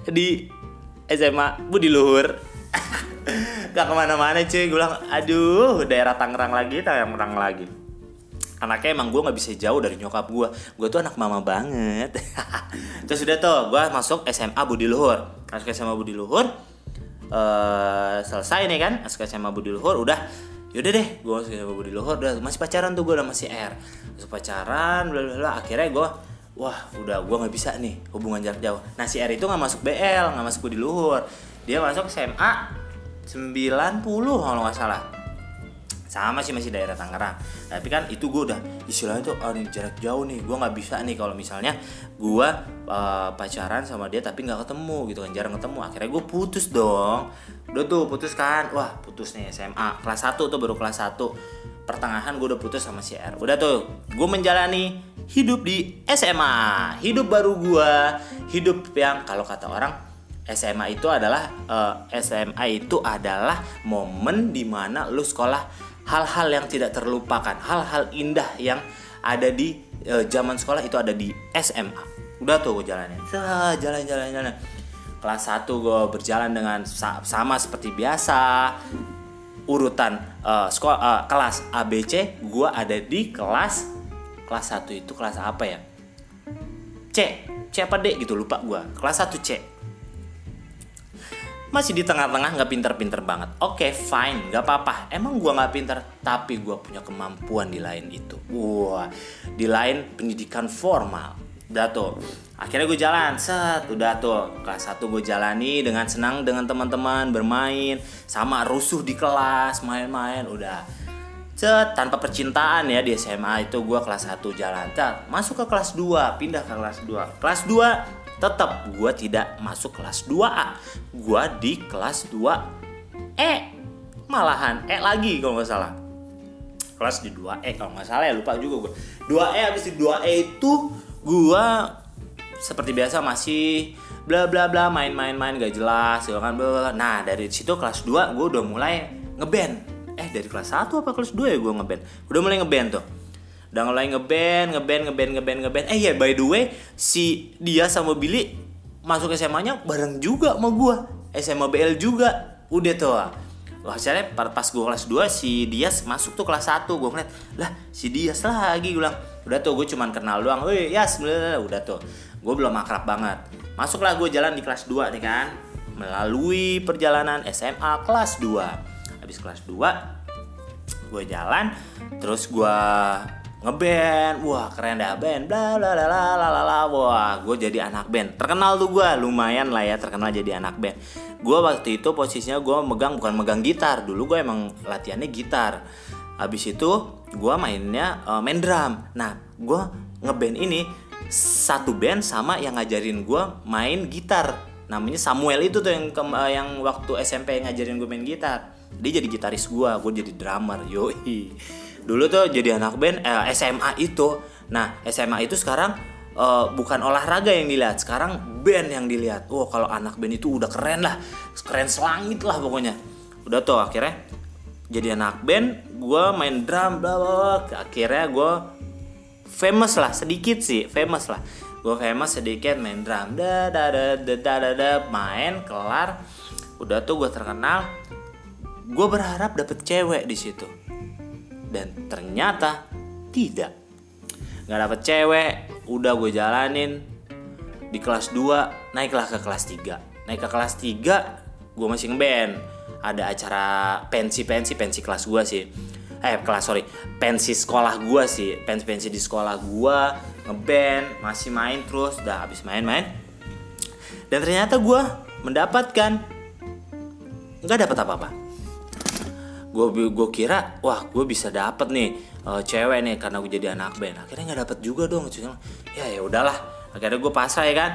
di SMA Budi Luhur. Gak ke mana-mana cuy. Gue bilang aduh daerah Tangerang lagi Tangerang lagi anaknya emang gue nggak bisa jauh dari nyokap gue gue tuh anak mama banget. Terus udah tuh gue masuk SMA Budi Luhur. Masuk SMA Budi Luhur uh, selesai nih kan? Masuk SMA Budi Luhur udah. Yaudah deh gue masuk SMA Budi Luhur udah masih pacaran tuh gue udah masih R. Masuk pacaran bla bla bla. Akhirnya gue wah udah gue nggak bisa nih hubungan jarak jauh. Nah si R itu nggak masuk BL nggak masuk Budi Luhur. Dia masuk SMA 90 kalau nggak salah sama sih masih daerah Tangerang. Tapi kan itu gue udah istilahnya tuh oh, jarak jauh nih gue nggak bisa nih kalau misalnya gue uh, pacaran sama dia tapi nggak ketemu gitu kan jarang ketemu. Akhirnya gue putus dong. Udah tuh putus kan? Wah putus nih SMA kelas 1 tuh baru kelas 1 pertengahan gue udah putus sama si R. Udah tuh gue menjalani hidup di SMA hidup baru gue hidup yang kalau kata orang SMA itu adalah uh, eh, SMA itu adalah momen di mana lu sekolah hal-hal yang tidak terlupakan, hal-hal indah yang ada di e, zaman sekolah itu ada di SMA. Udah tuh gue jalannya. Jalan-jalan jalan. Kelas 1 gue berjalan dengan sama seperti biasa. Urutan uh, sekolah uh, kelas ABC gue ada di kelas kelas 1 itu kelas apa ya? C. C apa D gitu lupa gue. Kelas 1 C masih di tengah-tengah nggak pinter-pinter banget. Oke, okay, fine, nggak apa-apa. Emang gue nggak pinter, tapi gue punya kemampuan di lain itu. Wah, di lain pendidikan formal. Udah tuh, akhirnya gue jalan, set, udah tuh. Kelas 1 gue jalani dengan senang dengan teman-teman, bermain, sama rusuh di kelas, main-main, udah. Set, tanpa percintaan ya di SMA itu gue kelas 1 jalan. Set, masuk ke kelas 2, pindah ke kelas 2. Kelas 2 tetap gue tidak masuk kelas 2A gue di kelas 2E malahan E lagi kalau nggak salah. Kelas di 2E kalau nggak salah ya lupa juga gue 2E habis di 2E itu gue seperti biasa masih bla bla bla main main main gak jelas gitu kan bla, bla. nah dari situ kelas 2 gue udah mulai ngeband eh dari kelas 1 apa kelas 2 ya gue ngeband udah mulai ngeband tuh udah mulai ngeband ngeband ngeband ngeband ngeband. Eh ya by the way si dia sama Billy masuk SMA nya bareng juga sama gue SMA BL juga. Udah tuh. Wah, pa- pas gue kelas 2 si Dias masuk tuh kelas 1 gue ngeliat lah si Dias lagi. Gue bilang udah tuh gue cuman kenal doang. Wih Yas blablabla. udah tuh. Gue belum akrab banget. Masuklah gue jalan di kelas 2 nih kan. Melalui perjalanan SMA kelas 2 habis kelas 2 gue jalan terus gue ngeband. Wah keren dah band. Bla bla bla bla bla bla wah gue jadi anak band. Terkenal tuh gue lumayan lah ya terkenal jadi anak band. Gue waktu itu posisinya gue megang bukan megang gitar. Dulu gue emang latihannya gitar. Habis itu gue mainnya eh, main drum. Nah gue ngeband ini satu band sama yang ngajarin gue main gitar. Namanya Samuel itu tuh yang kem- eh, yang waktu SMP ngajarin gue main gitar. Dia jadi gitaris gue gue jadi drummer yoi dulu tuh jadi anak band eh, SMA itu. Nah SMA itu sekarang eh, bukan olahraga yang dilihat sekarang band yang dilihat. Oh kalau anak band itu udah keren lah keren selangit lah pokoknya. Udah tuh akhirnya jadi anak band gue main drum bla bla bla. akhirnya gue famous lah sedikit sih famous lah. Gue famous sedikit main drum da da da da da da, da. main kelar. Udah tuh gue terkenal. Gue berharap dapet cewek di situ dan ternyata tidak. Nggak dapet cewek udah gue jalanin. Di kelas 2 naiklah ke kelas 3 naik ke kelas 3 gue masih ngeband ada acara pensi pensi pensi kelas gue sih. Eh kelas sorry. Pensi sekolah gue sih. Pensi pensi di sekolah gue ngeband masih main terus. Udah habis main-main. Dan ternyata gue mendapatkan nggak dapat apa-apa gue gue kira wah gue bisa dapet nih eh, cewek nih karena gue jadi anak band. Akhirnya nggak dapet juga dong Cuma, ya ya udahlah. Akhirnya gue pasrah ya kan?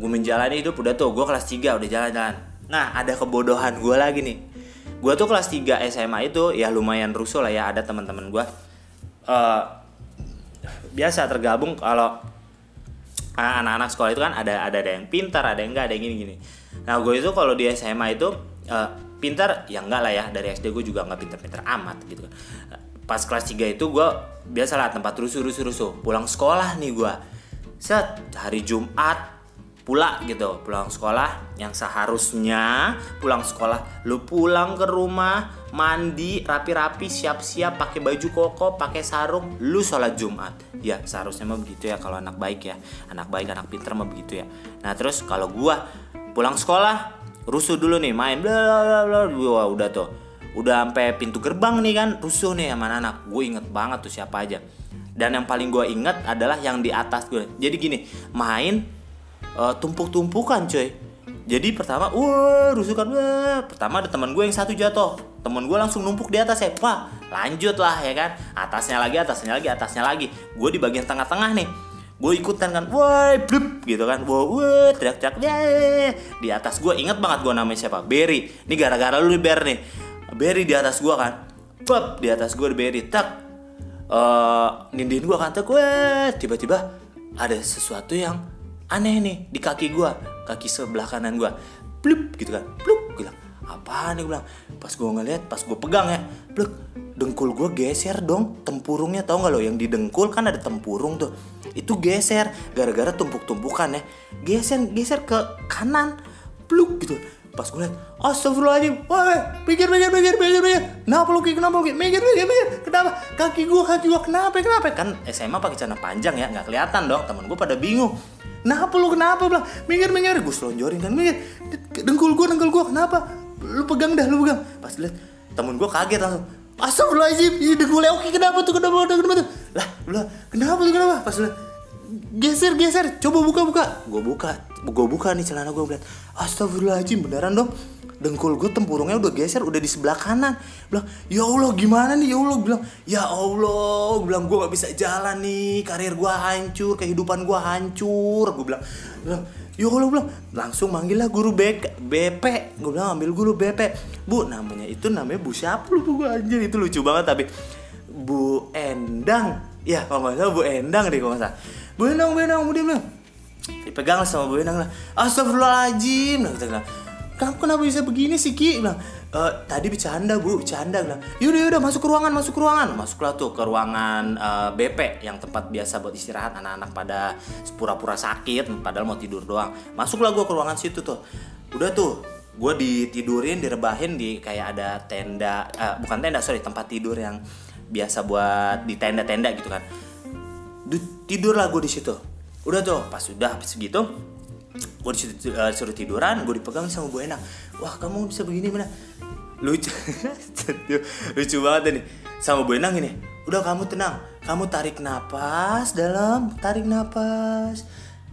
Gue menjalani hidup udah tuh gue kelas 3 udah jalan-jalan. Nah ada kebodohan gue lagi nih. Gue tuh kelas 3 SMA itu ya lumayan rusuh lah ya ada teman-teman gue Eh, biasa tergabung kalau anak-anak sekolah itu kan ada ada ada yang pintar ada yang enggak ada yang gini gini nah gue itu kalau di SMA itu eh, pintar? Ya enggak lah ya. Dari SD gue juga nggak pintar-pintar amat gitu. Pas kelas 3 itu gue biasalah tempat rusuh rusuh rusuh. Pulang sekolah nih gue set hari Jumat pula gitu. Pulang sekolah yang seharusnya pulang sekolah. Lu pulang ke rumah mandi rapi-rapi siap-siap pakai baju koko pakai sarung lu sholat Jumat. Ya seharusnya mah begitu ya kalau anak baik ya. Anak baik anak pinter mah begitu ya. Nah terus kalau gua pulang sekolah rusuh dulu nih main bla bla bla bla udah tuh. Udah sampai pintu gerbang nih kan rusuh nih sama anak gue inget banget tuh siapa aja. Dan yang paling gue inget adalah yang di atas gue jadi gini main eh, tumpuk-tumpukan coy jadi pertama wah rusuh kan wah pertama ada teman gue yang satu jatuh. Teman gue langsung numpuk di atas ya wah lanjut lah ya kan. Atasnya lagi atasnya lagi atasnya lagi. Gue di bagian tengah-tengah nih gue ikutan kan woi blup gitu kan. Wah teriak-teriak di atas gue inget banget gue namanya siapa? Berry ini gara-gara lu Ber nih. Berry di atas gue kan. Pep, di atas gue Berry tak. Eh nindin gue kan tak. Tiba-tiba ada sesuatu yang aneh nih di kaki gue kaki sebelah kanan gue blup gitu kan. Blup bilang apa nih gue bilang. Pas gue ngeliat pas gue pegang ya bluk dengkul gue geser dong tempurungnya tau nggak lo? Yang di dengkul kan ada tempurung tuh. Itu geser gara-gara tumpuk-tumpukan ya. Geser geser ke kanan bluk gitu. Pas gue liat astagfirullahaladzim. Woi pikir pikir pikir pikir pikir kenapa lu kenapa lu Ki? mikir mikir mikir kenapa? Kaki gue kaki gue kenapa kenapa? Kan SMA pakai celana panjang ya nggak kelihatan dong. Temen gue pada bingung. Kenapa lu kenapa? Bilang mikir mikir gue selonjorin kan mikir dengkul gue dengkul gue kenapa lu pegang dah lu pegang. Pas lihat temen gue kaget langsung. Astagfirullahaladzim ini dengkulnya oke kenapa tuh kenapa tuh kenapa tuh? Lah lah kenapa tuh kenapa? Pas lihat geser geser coba buka buka. Gue buka gue buka nih celana gue lihat Astagfirullahaladzim beneran dong? Dengkul gue tempurungnya udah geser udah di sebelah kanan. Bilang ya Allah gimana nih? Ya Allah bilang ya Allah. Gue bilang gue gak bisa jalan nih karir gue hancur kehidupan gue hancur. Gue bilang bilang ya Allah bilang langsung manggil lah guru BK, BP gue bilang ambil guru BP bu namanya itu namanya bu siapa lu gue anjir itu lucu banget tapi Bu Endang. Ya kalau nggak salah Bu Endang deh kalau nggak salah. Bu Endang Bu Endang Bu dia dipegang sama Bu Endang lah. Astagfirullahaladzim. Nah, kita bilang kamu kenapa bisa begini sih Ki? Bilang "Eh, tadi bercanda bu bercanda. Bilang yaudah yaudah masuk ke ruangan masuk ke ruangan. Masuklah tuh ke ruangan eh, BP yang tempat biasa buat istirahat anak-anak pada pura-pura sakit padahal mau tidur doang. Masuklah gua ke ruangan situ tuh. Udah tuh gue ditidurin direbahin di kayak ada tenda eh, bukan tenda sorry tempat tidur yang biasa buat di tenda-tenda gitu kan. Du- tidur lah gue di situ. Udah tuh pas sudah habis gitu gue di situ eh, suruh tiduran gue dipegang sama Bu Endang wah kamu bisa begini mana lucu. Lucu banget nih sama Bu Endang gini udah kamu tenang. Kamu tarik napas dalam tarik napas.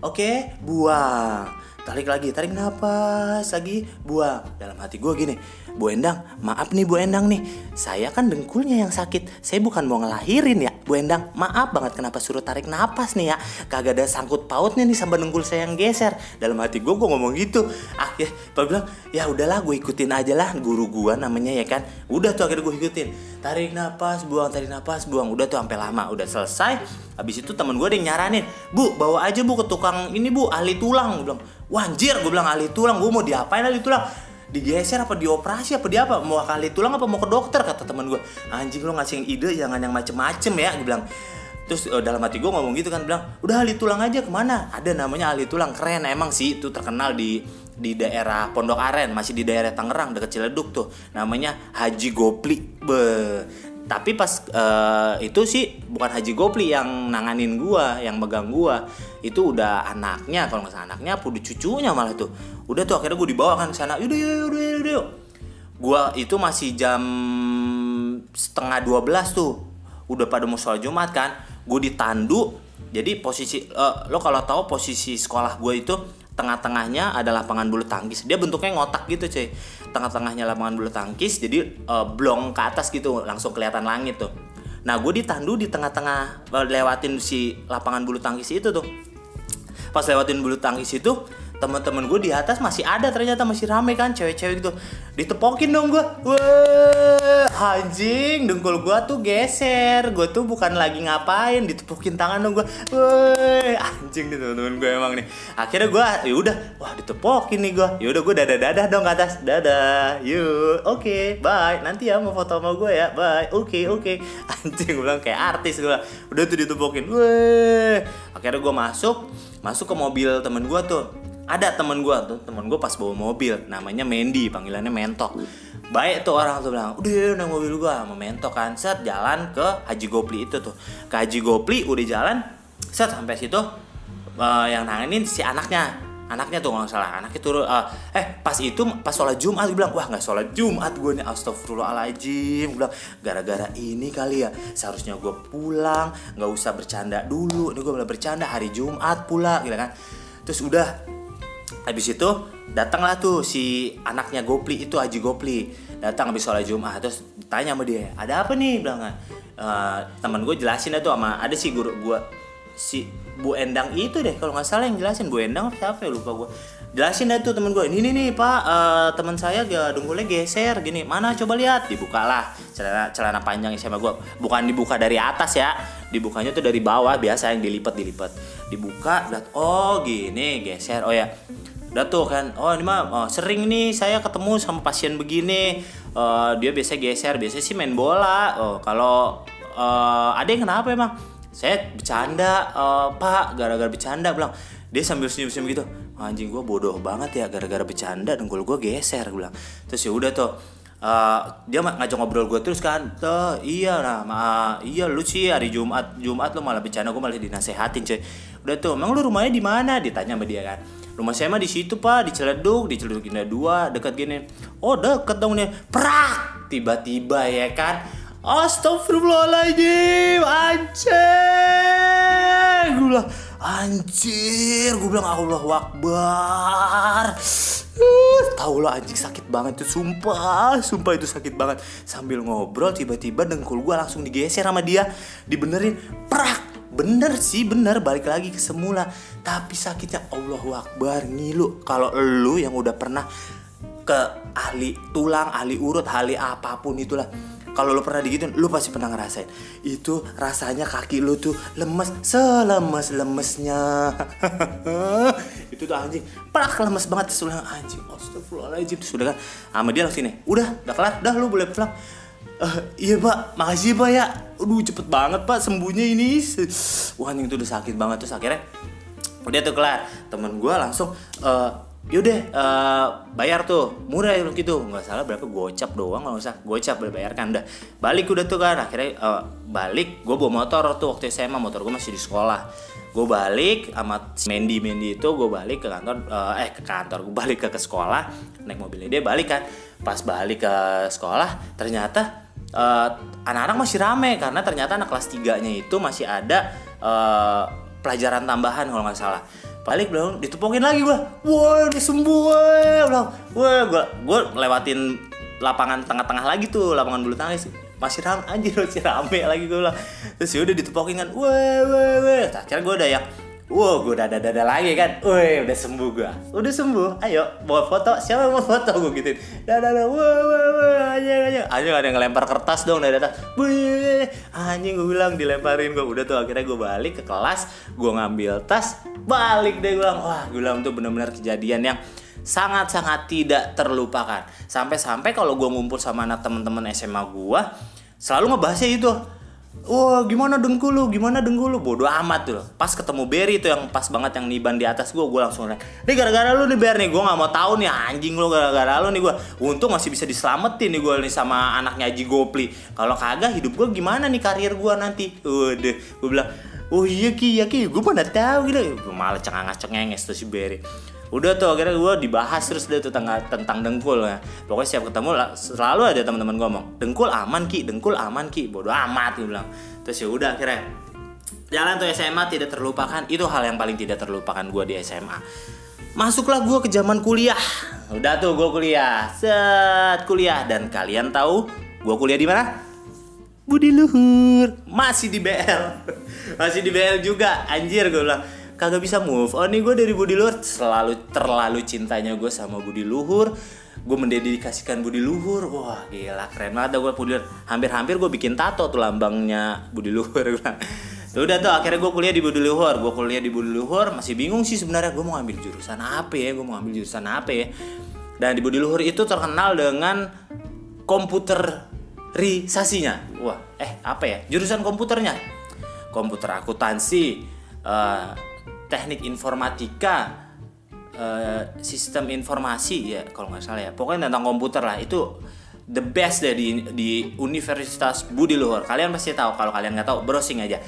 Oke buang tarik lagi tarik napas lagi. Buang dalam hati gue gini Bu Endang maaf nih Bu Endang nih. Saya kan dengkulnya yang sakit. Saya bukan mau ngelahirin ya Bu Endang. Maaf banget kenapa suruh tarik napas nih ya. Kagak ada sangkut pautnya nih sama dengkul saya yang geser. Dalam hati gue gue ngomong gitu. Akhirnya Pak bilang ya udahlah gue ikutin aja lah. Guru gue namanya ya kan. Udah tuh akhirnya gue ikutin. Tarik napas buang tarik napas buang. Udah tuh sampai lama udah selesai. Habis itu temen gue ada yang nyaranin bu bawa aja bu ke tukang ini bu ahli tulang. Gue bilang wanjir gue bilang ahli tulang gue mau diapain ahli tulang? Digeser apa dioperasi apa di apa? Mau ahli tulang apa mau ke dokter kata temen gue anjing lo ngasih yang ide jangan yang macem-macem ya gue bilang. Terus eh, dalam hati gue ngomong gitu kan bilang udah ahli tulang aja ke mana? Ada namanya ahli tulang keren emang sih itu terkenal di di daerah Pondok Aren masih di daerah Tangerang deket Ciledug tuh. Namanya Haji Gopli be tapi pas eh, itu sih bukan Haji Gopli yang nanganin gua yang megang gua. Itu udah anaknya kalau nggak salah anaknya apa udah cucunya malah tuh. Udah tuh akhirnya gue dibawa kan ke sana. Yaudah yaudah yaudah yaudah yuk gua itu masih jam setengah 12 tuh. Udah pada mau sholat Jumat kan. Gue ditandu. Jadi posisi eh, lo kalau tahu posisi sekolah gue itu tengah-tengahnya ada lapangan bulu tangkis. Dia bentuknya ngotak gitu cuy. Tengah-tengahnya lapangan bulu tangkis jadi eh, blong ke atas gitu langsung kelihatan langit tuh. Nah gue ditandu di tengah-tengah eh, lewatin si lapangan bulu tangkis itu tuh. Pas lewatin bulu tangkis itu teman-teman gue di atas masih ada ternyata masih rame kan cewek-cewek gitu. Ditepokin dong gue wah anjing dengkul gue tuh geser. Gue tuh bukan lagi ngapain ditepokin tangan dong gue wah anjing nih teman-teman gue emang nih. Akhirnya gue ya udah wah ditepokin nih gue ya udah gue dadah dadah dong ke atas. Dadah yuk oke bye. Nanti ya mau foto sama gue ya bye. Oke oke. Anjing gue bilang kayak artis gue udah tuh ditepokin. Wah akhirnya gue masuk masuk ke mobil temen gue tuh ada temen gue tuh temen gue pas bawa mobil namanya Mendy panggilannya Mentok. Baik tuh orang tuh bilang udah naik mobil gue sama Mentok kan. Set jalan ke Haji Gopli itu tuh. Ke Haji Gopli udah jalan set sampai situ eh, yang nanganin si anaknya. Anaknya tuh nggak salah anaknya turun eh, eh pas itu pas sholat Jumat gue bilang wah nggak sholat Jumat gue nih astagfirullahaladzim. Gue bilang gara-gara ini kali ya seharusnya gue pulang nggak usah bercanda dulu. Ini gue malah bercanda hari Jumat pula gitu kan. Terus udah habis itu datanglah tuh si anaknya Gopli itu Haji Gopli. Datang habis sholat Jumat terus tanya sama dia ada apa nih? Bilang kan "Eh, teman gue jelasin tuh sama ada si guru gue si Bu Endang itu deh kalau nggak salah yang jelasin. Bu Endang apa siapa ya? Lupa gue jelasin dah tuh temen gue ini nih pak eh, teman saya gak dengkulnya geser gini mana coba lihat. Dibukalah celana celana panjang sama gue bukan dibuka dari atas ya dibukanya tuh dari bawah biasa yang dilipat dilipat. Dibuka lihat oh gini geser. Oh ya udah tuh kan oh ini mah oh, sering nih saya ketemu sama pasien begini. Eh, dia biasa geser biasanya sih main bola. Oh kalau eh, ada yang kenapa emang? Saya bercanda eh, pak gara-gara bercanda bilang. Dia sambil senyum-senyum gitu. Anjing gue bodoh banget ya gara-gara bercanda dengkul gue geser bilang. Terus ya udah tuh Eh, dia ngajak ngobrol gue terus kan. Tuh iya nah ma- iya lu sih hari Jumat Jumat lu malah bercanda gue malah dinasehatin cuy. Udah tuh emang lu rumahnya di mana? Ditanya sama dia kan rumah saya mah di situ pak. Di Ciledug di Ciledug Indah 2 dekat gini. Oh deket dong nih prak! Tiba-tiba ya kan? Astagfirullahaladzim! Anjir Gue bilang Anjir! Gue bilang Allahu Akbar. Uh, Tahu lo anjing sakit banget tuh. Sumpah Sumpah itu sakit banget. Sambil ngobrol tiba-tiba dengkul gue langsung digeser sama dia. Dibenerin Prak Bener sih bener balik lagi ke semula Tapi sakitnya Allahu Akbar Ngilu Kalau lu yang udah pernah ke ahli tulang, ahli urut, ahli apa pun itulah. Kalau lo pernah digituin, lo pasti pernah ngerasain. Itu rasanya kaki lo tuh lemes, selemes lemesnya. itu tuh anjing, prak lemes banget terus anjing. Astagfirullahaladzim terus udah kan, sama dia langsung nih, udah, udah kelar, dah lo boleh pulang. "Eh, iya pak, makasih pak ya. Aduh cepet banget pak sembuhnya ini. Wah anjing itu udah sakit banget. Terus akhirnya udah tuh kelar. Temen gue langsung eh, yaudah eh, bayar tuh. Murah ya gitu. Nggak salah berapa gocap doang nggak usah gocap udah bayar kan udah. Balik udah tuh kan. Akhirnya eh, balik gue bawa motor tuh waktu SMA motor gue masih di sekolah. Gue balik sama si Mandy. Mandy itu gue balik ke kantor eh, eh ke kantor. Gue balik ke, ke sekolah. Naik mobilnya dia balik kan. Pas balik ke sekolah ternyata eh, anak-anak masih rame karena ternyata anak kelas 3 nya itu masih ada eh, pelajaran tambahan kalau nggak salah. Balik belum ditepokin lagi gua. Wah udah sembuh wah gua gua lewatin lapangan tengah-tengah lagi tuh lapangan bulu tangkis. Masih rame anjir masih rame lagi gua bilang. Terus ya udah ditepokin kan wah wah wah akhirnya gua udah yang Wow, gue udah dada lagi kan. Wih, udah sembuh gua. Udah sembuh. Ayo, bawa foto. Siapa yang mau foto gue gituin. Dada dada. Wah, wah, wah. Anjing, anjing. Anjing ada yang ngelempar kertas dong atas. Wih, anjing gue bilang dilemparin gue. Udah tuh akhirnya gue balik ke kelas, gue ngambil tas, balik deh gue bilang. Wah, gue bilang tuh bener-bener kejadian yang sangat-sangat tidak terlupakan. Sampai-sampai kalau gue ngumpul sama anak temen-temen SMA gue, selalu ngebahasnya itu. Wah gimana dengkul lu, gimana dengkul lu? Bodoh amat tuh. Pas ketemu Berry tuh yang pas banget yang niban di atas gue Gue langsung nanya Nih gara-gara lu nih Ber nih Gue gak mau tahu nih anjing lu gara-gara lu nih gue Untung masih bisa diselamatin nih gue nih sama anaknya Haji Gopli. Kalau kagak hidup gue gimana nih karir gue nanti? Udah Gue bilang Oh iya Ki, ya Ki. Gue mana tahu gitu. Gue malah cengangas cengenges tuh si Berry udah tuh akhirnya gue dibahas terus deh tuh tentang, tentang dengkul ya. Pokoknya setiap ketemu selalu ada teman-teman ngomong dengkul aman ki dengkul aman ki. Bodoh amat gue bilang. Terus ya udah akhirnya. Jalan tuh SMA tidak terlupakan itu hal yang paling tidak terlupakan gue di SMA masuklah gue ke zaman kuliah. Udah tuh gue kuliah. Set kuliah. Dan kalian tahu gue kuliah di mana? Budi Luhur. Masih di BL masih di BL juga. Anjir gue bilang kagak bisa move on nih gue dari Budi Luhur. Selalu terlalu cintanya gue sama Budi Luhur. Gue mendedikasikan Budi Luhur. Wah gila keren banget gue Budi Luhur. Hampir-hampir gue bikin tato tuh lambangnya Budi Luhur udah tuh akhirnya gue kuliah di Budi Luhur. Gue kuliah di Budi Luhur masih bingung sih sebenarnya. Gue mau ambil jurusan apa ya? Gue mau ambil jurusan apa ya? Dan di Budi Luhur itu terkenal dengan komputerisasinya. Wah eh apa ya? Jurusan komputernya. Komputer akuntansi uh, teknik informatika uh, sistem informasi ya kalau nggak salah ya. Pokoknya tentang komputer lah. Itu the best deh di, di Universitas Budi Luhur. Kalian pasti tahu kalau kalian nggak tahu browsing aja.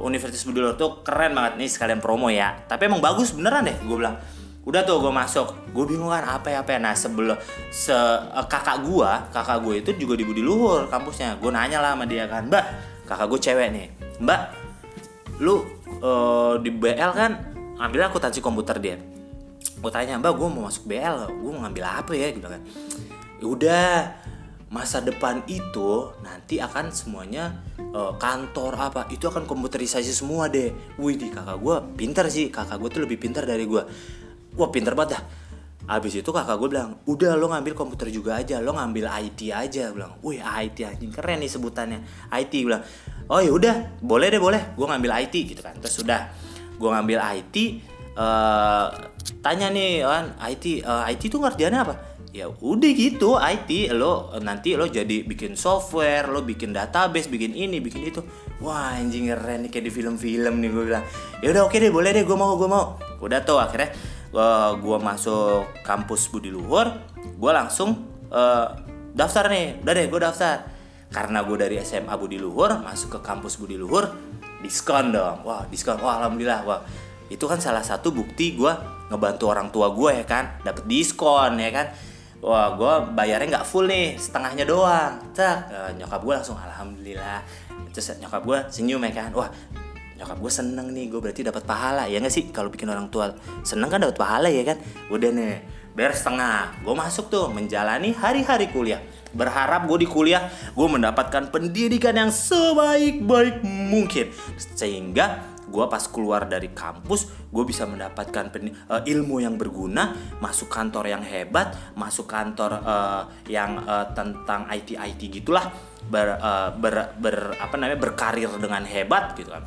Universitas Budi Luhur tuh keren banget. Nih sekalian promo ya. Tapi emang bagus beneran deh gue bilang. Udah tuh gue masuk. Gue bingung kan apa ya apa ya. Nah sebelum se uh, kakak gue kakak gue itu juga di Budi Luhur kampusnya. Gue nanya lah sama dia kan mbak kakak gue cewek nih. Mbak lu uh, di BL kan ambil akuntansi komputer dia. Gue tanya mbak gue mau masuk BL gue mau ngambil apa ya? Gitu kan udah masa depan itu nanti akan semuanya uh, kantor apa itu akan komputerisasi semua deh. Wih di kakak gue pinter sih kakak gue tuh lebih pinter dari gue wah pinter banget dah. Abis itu kakak gue bilang, udah lo ngambil komputer juga aja, lo ngambil IT aja, bilang, wih IT anjing keren nih sebutannya, IT bilang, oh ya udah, boleh deh boleh, gue ngambil IT gitu kan, terus sudah, gue ngambil IT, uh, eh, tanya nih kan, IT, uh, IT itu ngerjainnya apa? Ya udah gitu, IT lo nanti lo jadi bikin software, lo bikin database, bikin ini, bikin itu, wah anjing keren nih kayak di film-film nih gue bilang, ya udah oke deh, boleh deh, gue mau, gue mau, udah tuh akhirnya uh, gue masuk kampus Budi Luhur gue langsung uh, daftar nih. Udah deh gue daftar karena gue dari SMA Budi Luhur masuk ke kampus Budi Luhur diskon dong. Wah diskon. Wah alhamdulillah. Wah itu kan salah satu bukti gue ngebantu orang tua gue ya kan? Dapet diskon ya kan? Wah gue bayarnya nggak full nih setengahnya doang. Cak uh, nyokap gue langsung alhamdulillah. Terus nyokap gue senyum ya kan? Wah nyokap gue seneng nih gue berarti dapat pahala. Ya nggak sih? Kalau bikin orang tua seneng kan dapat pahala ya kan? Udah nih bayar setengah. Gue masuk tuh menjalani hari-hari kuliah berharap gue di kuliah gue mendapatkan pendidikan yang sebaik-baik mungkin. Sehingga gue pas keluar dari kampus gue bisa mendapatkan uh, ilmu yang berguna masuk kantor yang hebat masuk kantor uh, yang uh, tentang IT IT gitulah ber, uh, ber, ber apa namanya berkarir dengan hebat gitu kan.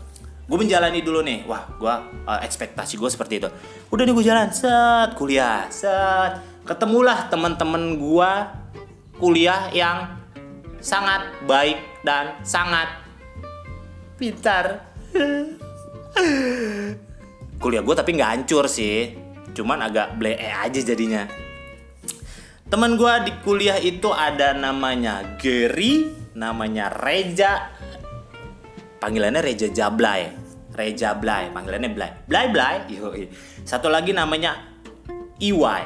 Gue menjalani dulu nih wah gue uh, ekspektasi gue seperti itu. Udah nih gue jalan set kuliah set. Ketemulah teman-teman gue kuliah yang sangat baik dan sangat pintar. Kuliah gue tapi nggak hancur sih cuman agak blee aja jadinya. Teman gue di kuliah itu ada namanya Gary namanya Reja. Panggilannya Reja Jablay Reja Blay panggilannya Blay. Blay Blay satu lagi namanya Iwai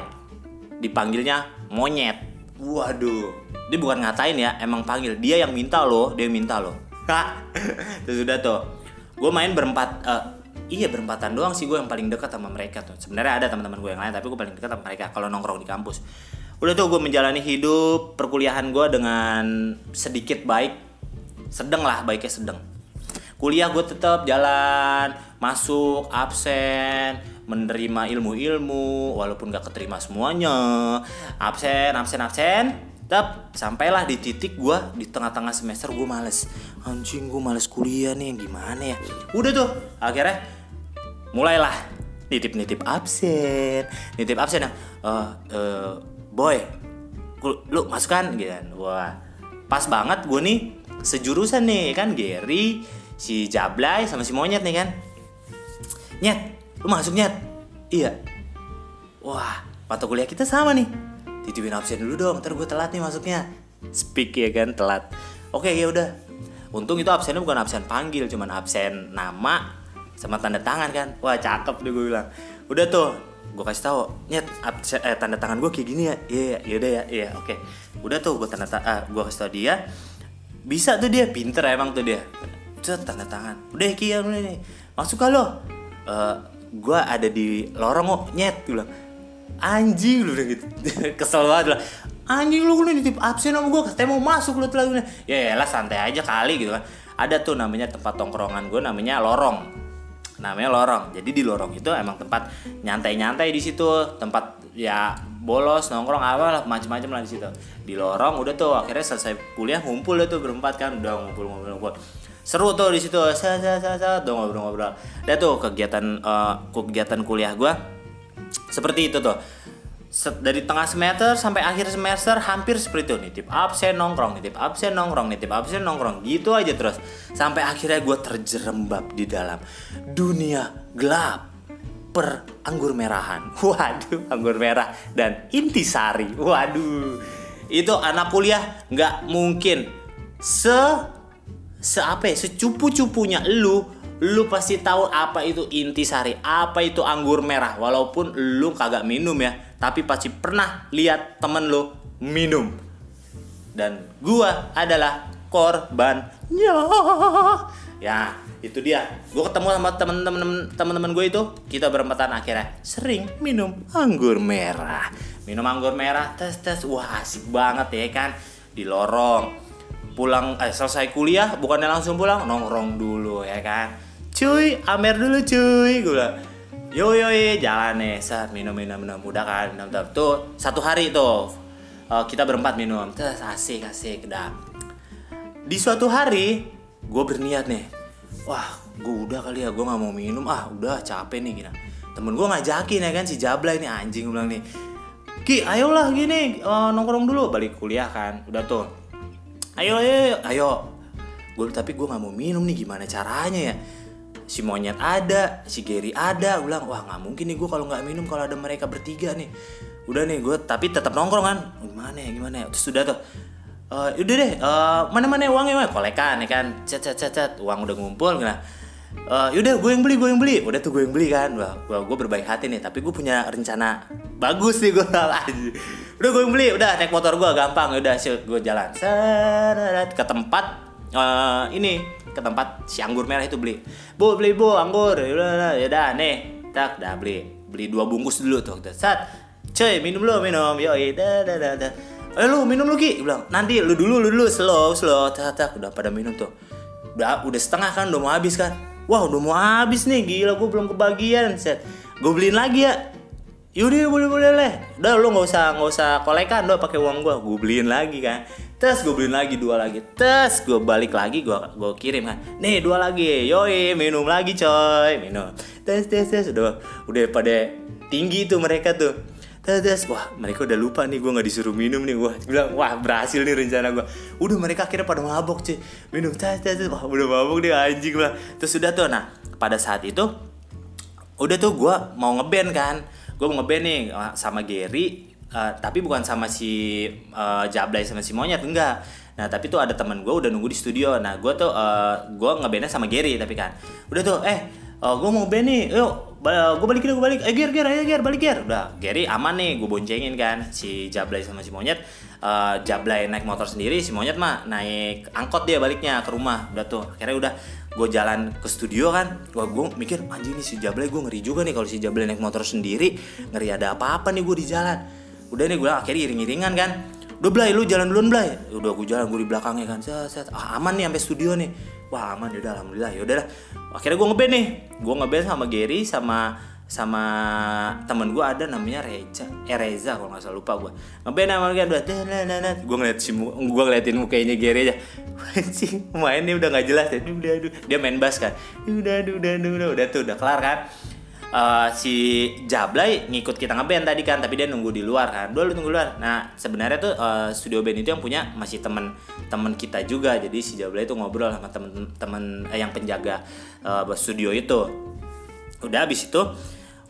dipanggilnya monyet waduh. Dia bukan ngatain ya emang panggil. Dia yang minta loh dia yang minta loh. Terus udah tuh gue main berempat eh, iya berempatan doang sih gue yang paling dekat sama mereka tuh. Sebenarnya ada teman-teman gue yang lain tapi gue paling dekat sama mereka kalau nongkrong di kampus. Udah tuh gue menjalani hidup perkuliahan gue dengan sedikit baik. Sedang lah baiknya sedang kuliah gue tetap jalan masuk absen menerima ilmu-ilmu walaupun gak keterima semuanya. Absen absen absen. Tetap sampailah di titik gue di tengah-tengah semester gue males. Anjing gue males kuliah nih gimana ya? Udah tuh akhirnya mulailah nitip-nitip absen. Nitip absen ya uh, uh, boy lu masuk kan gitu kan. Wah pas banget gue nih sejurusan nih kan Gary si Jablay sama si monyet nih kan. Nyet lu masuk nyet? Iya. Wah mata kuliah kita sama nih. Titipin absen dulu dong ntar gue telat nih masuknya. Speak ya kan telat. Oke ya udah. Untung itu absennya bukan absen panggil cuman absen nama sama tanda tangan kan. Wah cakep deh gue bilang. Udah tuh gue kasih tahu nyet absen, eh, tanda tangan gue kayak gini ya? Iya iya udah ya? Iya oke. Udah tuh gue tanda uh, gue kasih tau dia. Bisa tuh dia pinter emang tuh dia. Cet tanda tangan. Udah kia udah nih. Masuk kalau uh, gue ada di lorong kok nyet gue bilang anjing lu udah gitu. Kesel banget lah anjing lu udah nitip absen sama gue katanya mau masuk lu telah ya lah santai aja kali gitu kan. Ada tuh namanya tempat tongkrongan gue namanya lorong. Namanya lorong. Jadi di lorong itu emang tempat nyantai-nyantai di situ. Tempat ya bolos nongkrong apa lah macam-macam lah di situ. Di lorong udah tuh akhirnya selesai kuliah ngumpul tuh berempat kan. Udah ngumpul ngumpul ngumpul seru tuh di situ. Sa sa sa sa. Tuh ngobrol ngobrol dan tuh kegiatan uh, kegiatan kuliah gue seperti itu tuh. Dari tengah semester sampai akhir semester hampir seperti itu. Nitip absen nongkrong nitip absen nongkrong nitip absen nongkrong. Gitu aja terus. Sampai akhirnya gue terjerembab di dalam dunia gelap per anggur merahan. Waduh anggur merah dan intisari. Waduh. Itu anak kuliah nggak mungkin. Se se apa ya secupu-cupunya lu lu pasti tahu apa itu intisari apa itu anggur merah. Walaupun lu kagak minum ya tapi pasti pernah lihat temen lo minum. Dan gua adalah korbannya ya. Itu dia. Gue ketemu sama temen-temen temen-temen gue itu kita berempatan akhirnya sering minum anggur merah. Minum anggur merah tes tes wah asik banget ya kan? Di lorong pulang eh, selesai kuliah bukannya langsung pulang nongkrong dulu ya kan? Cuy amer dulu cuy gue yo yo jalan nih saat minum minum minum. Udah kan minum tuh satu hari tuh uh, kita berempat minum. Terus asik asik dah. Di suatu hari gue berniat nih. Wah gue udah kali ya gue nggak mau minum. Ah udah capek nih gini. Temen gue ngajakin ya kan si Jabla ini anjing gue bilang nih. Ki ayolah gini uh, nongkrong dulu. Balik kuliah kan udah tuh ayo ayo ayo gue tapi gue nggak mau minum nih gimana caranya ya si monyet ada, si Gary ada, gue bilang wah nggak mungkin nih gue kalau nggak minum kalau ada mereka bertiga nih. Udah nih gue tapi tetap nongkrong kan. Gimana ya gimana ya. Terus sudah tuh. Uh, udah deh, uh, mana mana uangnya mah kolekan ya kan, cat cat cat cat, uang udah ngumpul, nah, uh, yaudah gue yang beli, gue yang beli, udah tuh gue yang beli kan, wah, gue, gue berbaik hati nih, tapi gue punya rencana bagus nih gue, udah gue yang beli, udah naik motor gue gampang, udah sih gue jalan, ke tempat uh, ini ke tempat si anggur merah itu beli. Bu beli bu anggur. Ya udah nih tak dah beli. Beli dua bungkus dulu tuh. Saat cuy minum lu minum. Yo dah dah dah dah eh lu minum lu ki. Bilang nanti lu dulu lu dulu slow slow tak tak. Udah pada minum tuh. Udah udah setengah kan udah mau habis kan wah udah mau habis nih gila gue belum kebagian set gue beliin lagi ya Yaudah boleh boleh leh. Udah lu nggak usah nggak usah kolekan, lo pakai uang gue, gue beliin lagi kan. Terus gue beliin lagi dua lagi. Terus gue balik lagi gue gue kirim kan. Nih dua lagi. Yoi minum lagi coy minum. Tes tes tes udah udah pada tinggi tuh mereka tuh. Tes wah mereka udah lupa nih gue nggak disuruh minum nih. Gue bilang wah berhasil nih rencana gue. Udah mereka akhirnya pada mabok cuy minum tes wah udah mabok nih anjing lah. Terus udah tuh nah pada saat itu udah tuh gue mau ngeband kan. Gue mau ngeband nih sama Gary uh, tapi bukan sama si uh, Jablay sama si Monyet enggak. Nah tapi tuh ada teman gue udah nunggu di studio. Nah gue tuh uh, gue ngebandnya sama Gary tapi kan. Udah tuh eh uh, gue mau band nih yuk gue balikin gue balik. Eh Ger Ger ayo Ger balik Ger. Udah Gary aman nih gue boncengin kan si Jablay sama si Monyet. Uh, Jablay naik motor sendiri si Monyet mah naik angkot dia baliknya ke rumah. Udah tuh akhirnya udah gue jalan ke studio kan. Gue gue mikir anjing nih si Jablay gue ngeri juga nih kalau si Jablay naik motor sendiri. Ngeri ada apa-apa nih gue di jalan. Udah nih gue akhirnya iring-iringan kan. Udah Blay lu jalan duluan Blay. Udah gue jalan gue di belakangnya kan. Set, set. Ah, aman nih sampai studio nih wah aman. Ya udah alhamdulillah. Ya udah akhirnya gue ngeband nih. Gue ngeband sama Gary sama sama temen gue ada namanya Reza eh Reza kalau nggak salah. Lupa gue ngeband sama dia udah gue ngeliat si gue ngeliatin mukanya Gary aja. Anjing mainnya udah nggak jelas ya. Aduh dia main bass kan. Udah udah udah udah udah tuh udah kelar kan uh, si Jablay ngikut kita ngeband tadi kan tapi dia nunggu di luar kan. Dulu tunggu luar. Nah sebenarnya tuh uh, studio band itu yang punya masih temen temen kita juga. Jadi si Jablay itu ngobrol sama temen-temen eh, yang penjaga uh, studio itu. Udah habis itu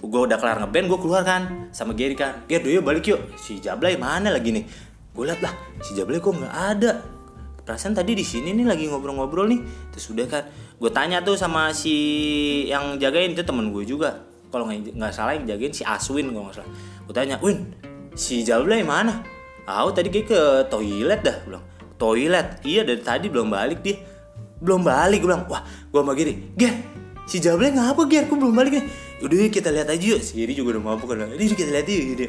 gue udah kelar ngeband gue keluar kan sama Gary kan. Gary yuk balik yuk. Si Jablay mana lagi nih? Gue liat lah si Jablay kok nggak ada? Perasaan tadi di sini nih lagi ngobrol-ngobrol nih. Terus udah kan gue tanya tuh sama si yang jagain itu temen gue juga kalau nggak salah yang jagain si Aswin kalau nggak salah. Gue tanya Win si Jablay mana? Ah tadi kayak ke toilet dah. Bilang toilet? Iya dari tadi belum balik dia. Belum balik? Gue bilang wah gue sama Giri. Ger si Jablay ngapa Ger? Gue belum balik nih udah yuk kita lihat aja yuk. Si Giri juga udah mabuk kan ini kita lihat yuk gitu.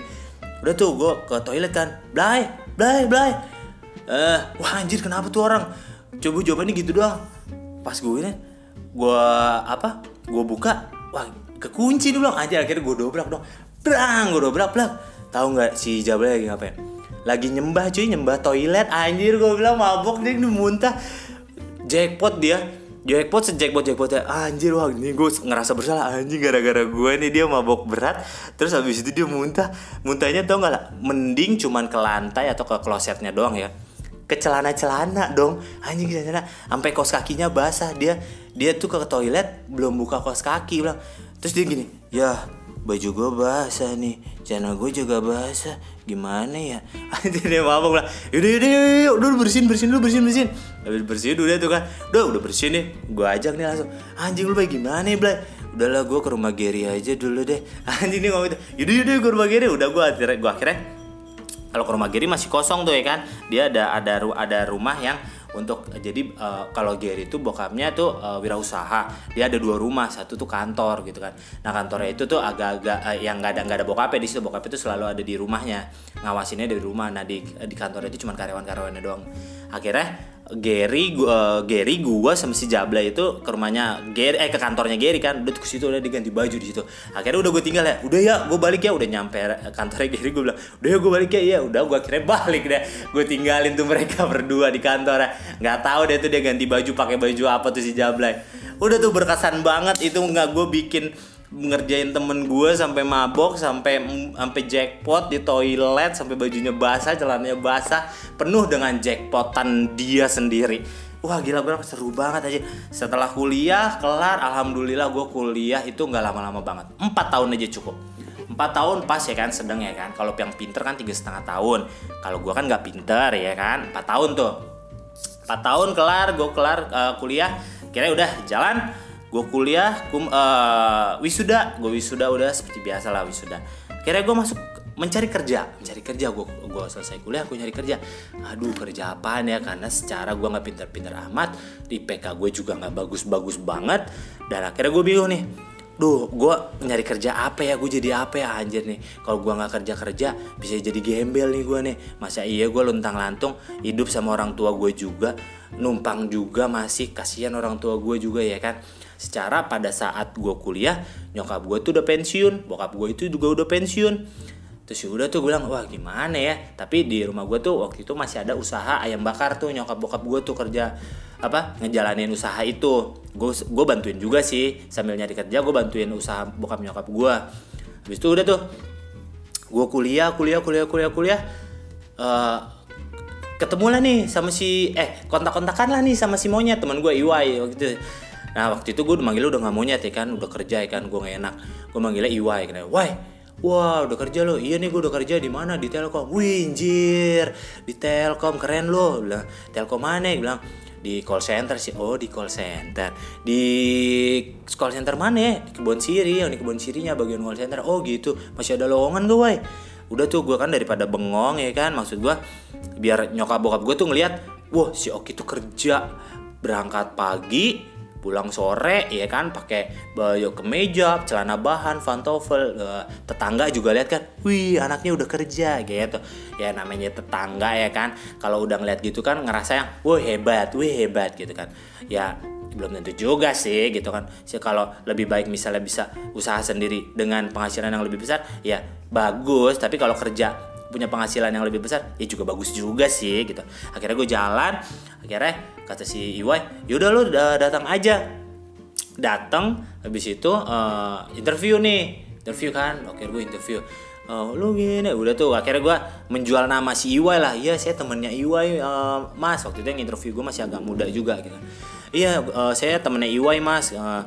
Udah tuh gue ke toilet kan. Blay Blay Blay. Eh wah anjir kenapa tuh orang? Coba jawabannya gitu doang. Pas gue ini gue apa gue buka wah kekunci dulu aja akhirnya gue dobrak dong. Brang gue dobrak blak. Tahu nggak si Jablay lagi ngapain? Lagi nyembah cuy nyembah toilet. Anjir gue bilang mabok dia muntah. Jackpot dia. Jackpot sejackpot jackpotnya anjir wah ini gue ngerasa bersalah. Anjing gara-gara gue nih dia mabok berat. Terus habis itu dia muntah. Muntahnya tau nggak lah mending cuman ke lantai atau ke klosetnya doang ya. Ke celana-celana dong. Anjing celana sampai kos kakinya basah. Dia dia tuh ke toilet belum buka kos kaki bilang terus dia gini ya baju gue basah nih celana gue juga basah gimana ya? Dia mabok lah yaudah yaudah yaudah udah bersihin bersihin dulu bersihin bersihin. Habis bersihin udah tuh kan udah udah bersihin nih gue ajak nih langsung. Anjing lu baik gimana ya Blay? Udahlah gue ke rumah Gary aja dulu deh. Anjing nih ngomong itu yaudah yaudah ke rumah Gary. Udah gue akhirnya gue akhirnya kalau ke rumah Gary masih kosong tuh ya kan dia ada ada ada rumah yang untuk jadi uh, kalau Gary itu bokapnya tuh uh, wirausaha. Dia ada dua rumah satu tuh kantor gitu kan. Nah kantornya itu tuh agak-agak uh, yang nggak ada nggak ada bokapnya di situ bokapnya itu selalu ada di rumahnya. Ngawasinnya dari rumah. Nah di di kantor itu cuma karyawan-karyawannya doang. Akhirnya Gary gua, uh, Gary gua sama si Jabla itu ke rumahnya Gary eh ke kantornya Gary kan. Udah ke situ udah diganti baju di situ. Akhirnya udah gue tinggal ya. Udah ya gue balik ya. Udah nyampe kantornya Gary gue bilang udah ya gue balik ya. Ya udah gue akhirnya balik deh. Gue tinggalin tuh mereka berdua di kantor ya. Nggak tahu deh tuh dia ganti baju pakai baju apa tuh si Jabla. Udah tuh berkesan banget itu. Nggak gue bikin ngerjain temen gue sampai mabok sampai sampai jackpot di toilet sampai bajunya basah celananya basah penuh dengan jackpotan dia sendiri. Wah gila gue seru banget aja. Setelah kuliah kelar alhamdulillah gue kuliah itu nggak lama-lama banget. Empat tahun aja cukup. Empat tahun pas ya kan sedang ya kan? Kalau yang pinter kan tiga setengah tahun. Kalau gue kan nggak pinter ya kan? Empat tahun tuh. Empat tahun kelar gue kelar uh, kuliah. Kira udah jalan gue kuliah kum, uh, wisuda. Gue wisuda udah seperti biasa lah wisuda. Kira gue masuk mencari kerja. Mencari kerja gue gue selesai kuliah gue nyari kerja. Aduh kerja apaan ya? Karena secara gue nggak pinter-pinter amat di PK gue juga nggak bagus-bagus banget. Dan akhirnya gue bingung nih. Duh, gue nyari kerja apa ya? Gue jadi apa ya? Anjir nih? Kalau gue nggak kerja kerja, bisa jadi gembel nih gue nih. Masa iya gue luntang lantung hidup sama orang tua gue juga, numpang juga masih kasihan orang tua gue juga ya kan? Secara pada saat gue kuliah nyokap gue tuh udah pensiun bokap gue itu juga udah pensiun. Terus ya udah tuh gue bilang wah gimana ya? Tapi di rumah gue tuh waktu itu masih ada usaha ayam bakar tuh nyokap bokap gue tuh kerja apa ngejalanin usaha itu. Gue gue bantuin juga sih sambil nyari kerja gue bantuin usaha bokap nyokap gue habis itu udah tuh gue kuliah kuliah kuliah kuliah kuliah uh, ketemu lah nih sama si eh kontak-kontakan lah nih sama si monyet teman gue Iwai waktu itu nah waktu itu gue manggilnya udah gak monyet ya kan udah kerja ya kan gue gak enak. Gue manggilnya Iwai kan Wai wah udah kerja lo? Iya nih gue udah kerja di mana? Di Telkom. Winjir di Telkom keren lo. Bilang Telkom mana? Bilang di call center sih. Oh di call center. Di call center mana ya? Di kebun siri yang di kebun sirinya bagian call center. Oh gitu. Masih ada lowongan gue woi udah tuh gue kan daripada bengong ya kan maksud gue biar nyokap bokap gue tuh ngeliat wah si Oki tuh kerja berangkat pagi pulang sore ya kan pakai baju kemeja celana bahan pantofel uh, tetangga juga lihat kan wih anaknya udah kerja gitu. Ya namanya tetangga ya kan. Kalau udah ngeliat gitu kan ngerasa yang wah hebat wih hebat gitu kan. Ya belum tentu juga sih gitu kan. Sih kalau lebih baik misalnya bisa usaha sendiri dengan penghasilan yang lebih besar ya bagus. Tapi kalau kerja punya penghasilan yang lebih besar ya juga bagus juga sih gitu. Akhirnya gue jalan akhirnya kata si Iwai yaudah lu datang aja. Datang habis itu uh, interview nih. Interview kan? Oke gue interview. Uh, lu gini. Udah tuh akhirnya gue menjual nama si Iwai lah. Iya saya temennya Iwai uh, mas. Waktu itu yang interview gue masih agak muda juga gitu. Iya uh, saya temennya Iwai mas. Uh,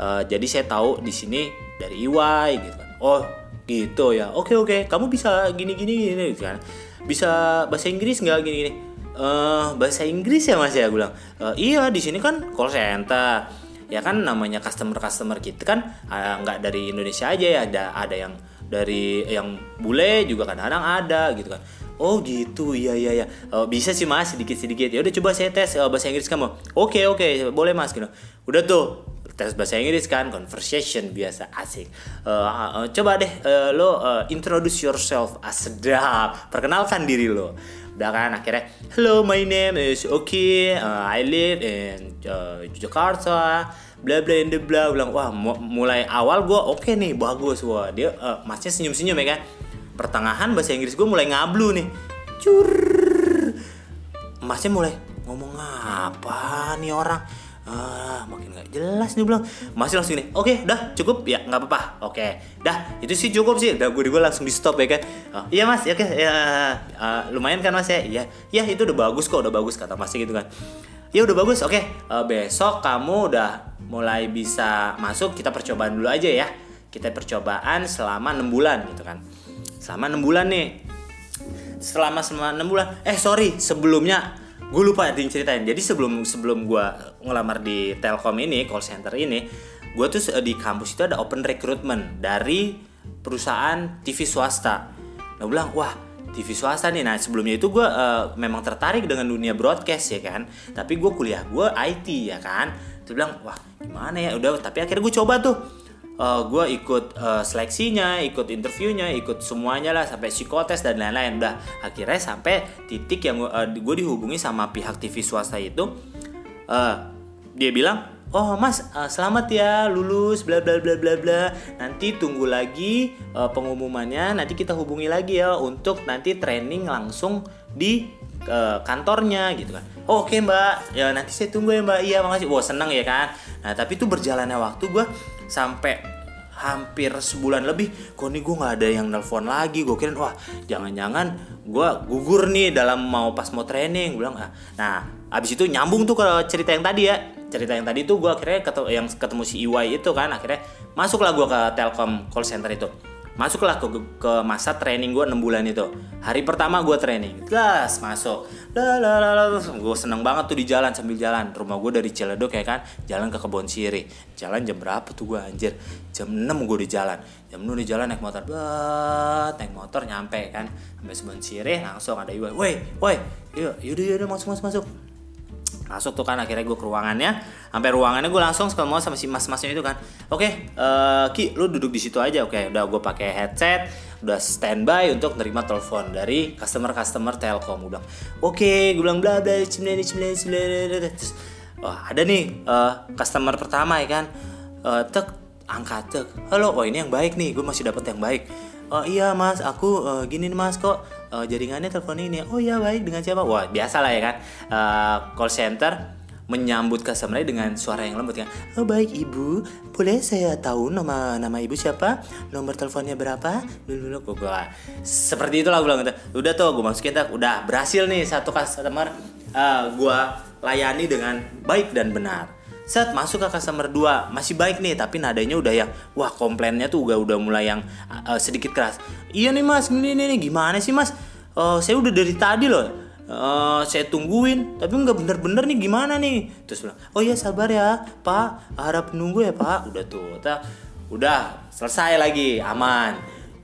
uh, jadi saya tahu di sini dari Iwai gitu kan. Oh gitu ya? Oke oke. Kamu bisa gini gini gini gitu kan. Bisa bahasa Inggris nggak? Gini gini uh, bahasa Inggris ya mas ya? Gue bilang uh, iya di sini kan call center. Ya kan namanya customer customer kita kan nggak uh, dari Indonesia aja ya. Ada ada yang dari yang bule juga kadang-kadang ada gitu kan. Oh gitu. Iya iya iya. Uh, bisa sih mas sedikit sedikit ya udah coba saya tes uh, bahasa Inggris kamu. Oke okay, oke okay, boleh mas gitu. Udah tuh tes bahasa Inggris kan conversation biasa asik. Uh, uh, coba deh uh, lo uh, introduce yourself sedap. Perkenalkan diri lo udah kan akhirnya hello my name is Oki uh, I live in uh, Jakarta bla bla the bla. Bilang wah mulai awal gue oke okay nih bagus. Wah dia uh, masnya senyum senyum ya kan. Pertengahan bahasa Inggris gue mulai ngablu nih. Cur masnya mulai ngomong apa nih orang ah makin nggak jelas nih bilang masih langsung nih oke okay, dah cukup. Ya nggak apa-apa. Oke. Okay. dah itu sih cukup sih. Dah gue gue langsung di stop ya kan? Oh, iya mas. Ya oke. Okay, ya uh, lumayan kan mas ya? Iya. Ya itu udah bagus kok udah bagus kata masnya gitu kan. Ya udah bagus. Oke. Okay. uh, besok kamu udah mulai bisa masuk kita percobaan dulu aja ya. Kita percobaan selama enam bulan gitu kan. Selama enam bulan nih. Selama selama enam bulan. Eh sorry sebelumnya gue lupa ceritain jadi sebelum sebelum gue ngelamar di Telkom ini call center ini gue tuh di kampus itu ada open recruitment dari perusahaan TV swasta. Nah bilang wah TV swasta nih. Nah sebelumnya itu gue uh, memang tertarik dengan dunia broadcast ya kan? Tapi gue kuliah gue IT ya kan? Tuh bilang wah gimana ya? Udah tapi akhirnya gue coba tuh uh, eh, gue ikut uh, seleksinya, ikut interviewnya, ikut semuanya lah sampai psikotes dan lain-lain. Udah akhirnya sampai titik yang uh, eh, gue dihubungi sama pihak TV swasta itu, uh, dia bilang, oh mas uh, selamat ya lulus bla bla bla bla bla. Nanti tunggu lagi uh, pengumumannya, nanti kita hubungi lagi ya untuk nanti training langsung di ke kantornya gitu kan. Oh, Oke okay, mbak, ya nanti saya tunggu ya mbak. Iya makasih. Wah seneng ya kan. Nah tapi itu berjalannya waktu gue sampai hampir sebulan lebih kok nih gue nggak ada yang nelpon lagi. Gue kira wah jangan-jangan gue gugur nih dalam mau pas mau training. Bilang ah. Nah abis itu nyambung tuh ke cerita yang tadi ya. Cerita yang tadi tuh gue akhirnya ketemu yang ketemu si Iwai itu kan akhirnya masuklah gue ke Telkom call center itu masuklah ke, ke masa training gue 6 bulan itu. Hari pertama gue training gas masuk. Gue seneng banget tuh di jalan sambil jalan. Rumah gue dari Ciledug ya kan? Jalan ke kebon siri jalan jam berapa tuh gue anjir? Jam 6 gue di jalan. Jam 6 di jalan naik motor. Bat naik motor nyampe kan? Sampai kebon siri langsung ada ibu woi woi. Yuk yaudah yaudah masuk masuk masuk masuk tuh kan akhirnya gue ke ruangannya. Sampai ruangannya gue langsung ketemu sama si mas-masnya itu kan. Oke okay, uh, eh, ki lu duduk di situ aja. Oke okay, udah gue pakai headset udah standby untuk nerima telepon dari customer customer telkom. Gue bilang oke okay, gue bilang bla bla cimle cimle cimle terus oh, ada nih uh, customer pertama ya kan? Uh, tek angkat tek. Halo oh ini yang baik nih gue masih dapat yang baik. Oh iya mas aku uh, gini mas kok uh, jaringannya telepon ini. Oh ya baik. Dengan siapa? Wah biasa lah ya kan. Uh, call center menyambut customer dengan suara yang lembut kan. Oh baik ibu. Boleh saya tahu nama nama ibu siapa? Nomor teleponnya berapa? Dulu dulu gua seperti itulah gue bilang gitu. udah tuh gue masukin tak udah berhasil nih satu customer. Uh, gue layani dengan baik dan benar set masuk ke customer 2 masih baik nih tapi nadanya udah yang wah komplainnya tuh udah udah mulai yang uh, sedikit keras. Iya nih mas. Ini nih, gimana sih mas? Uh, saya udah dari tadi loh. Uh, saya tungguin. Tapi nggak bener-bener nih gimana nih? Terus bilang oh iya sabar ya pak. Harap nunggu ya pak. Udah tuh kita udah selesai lagi aman.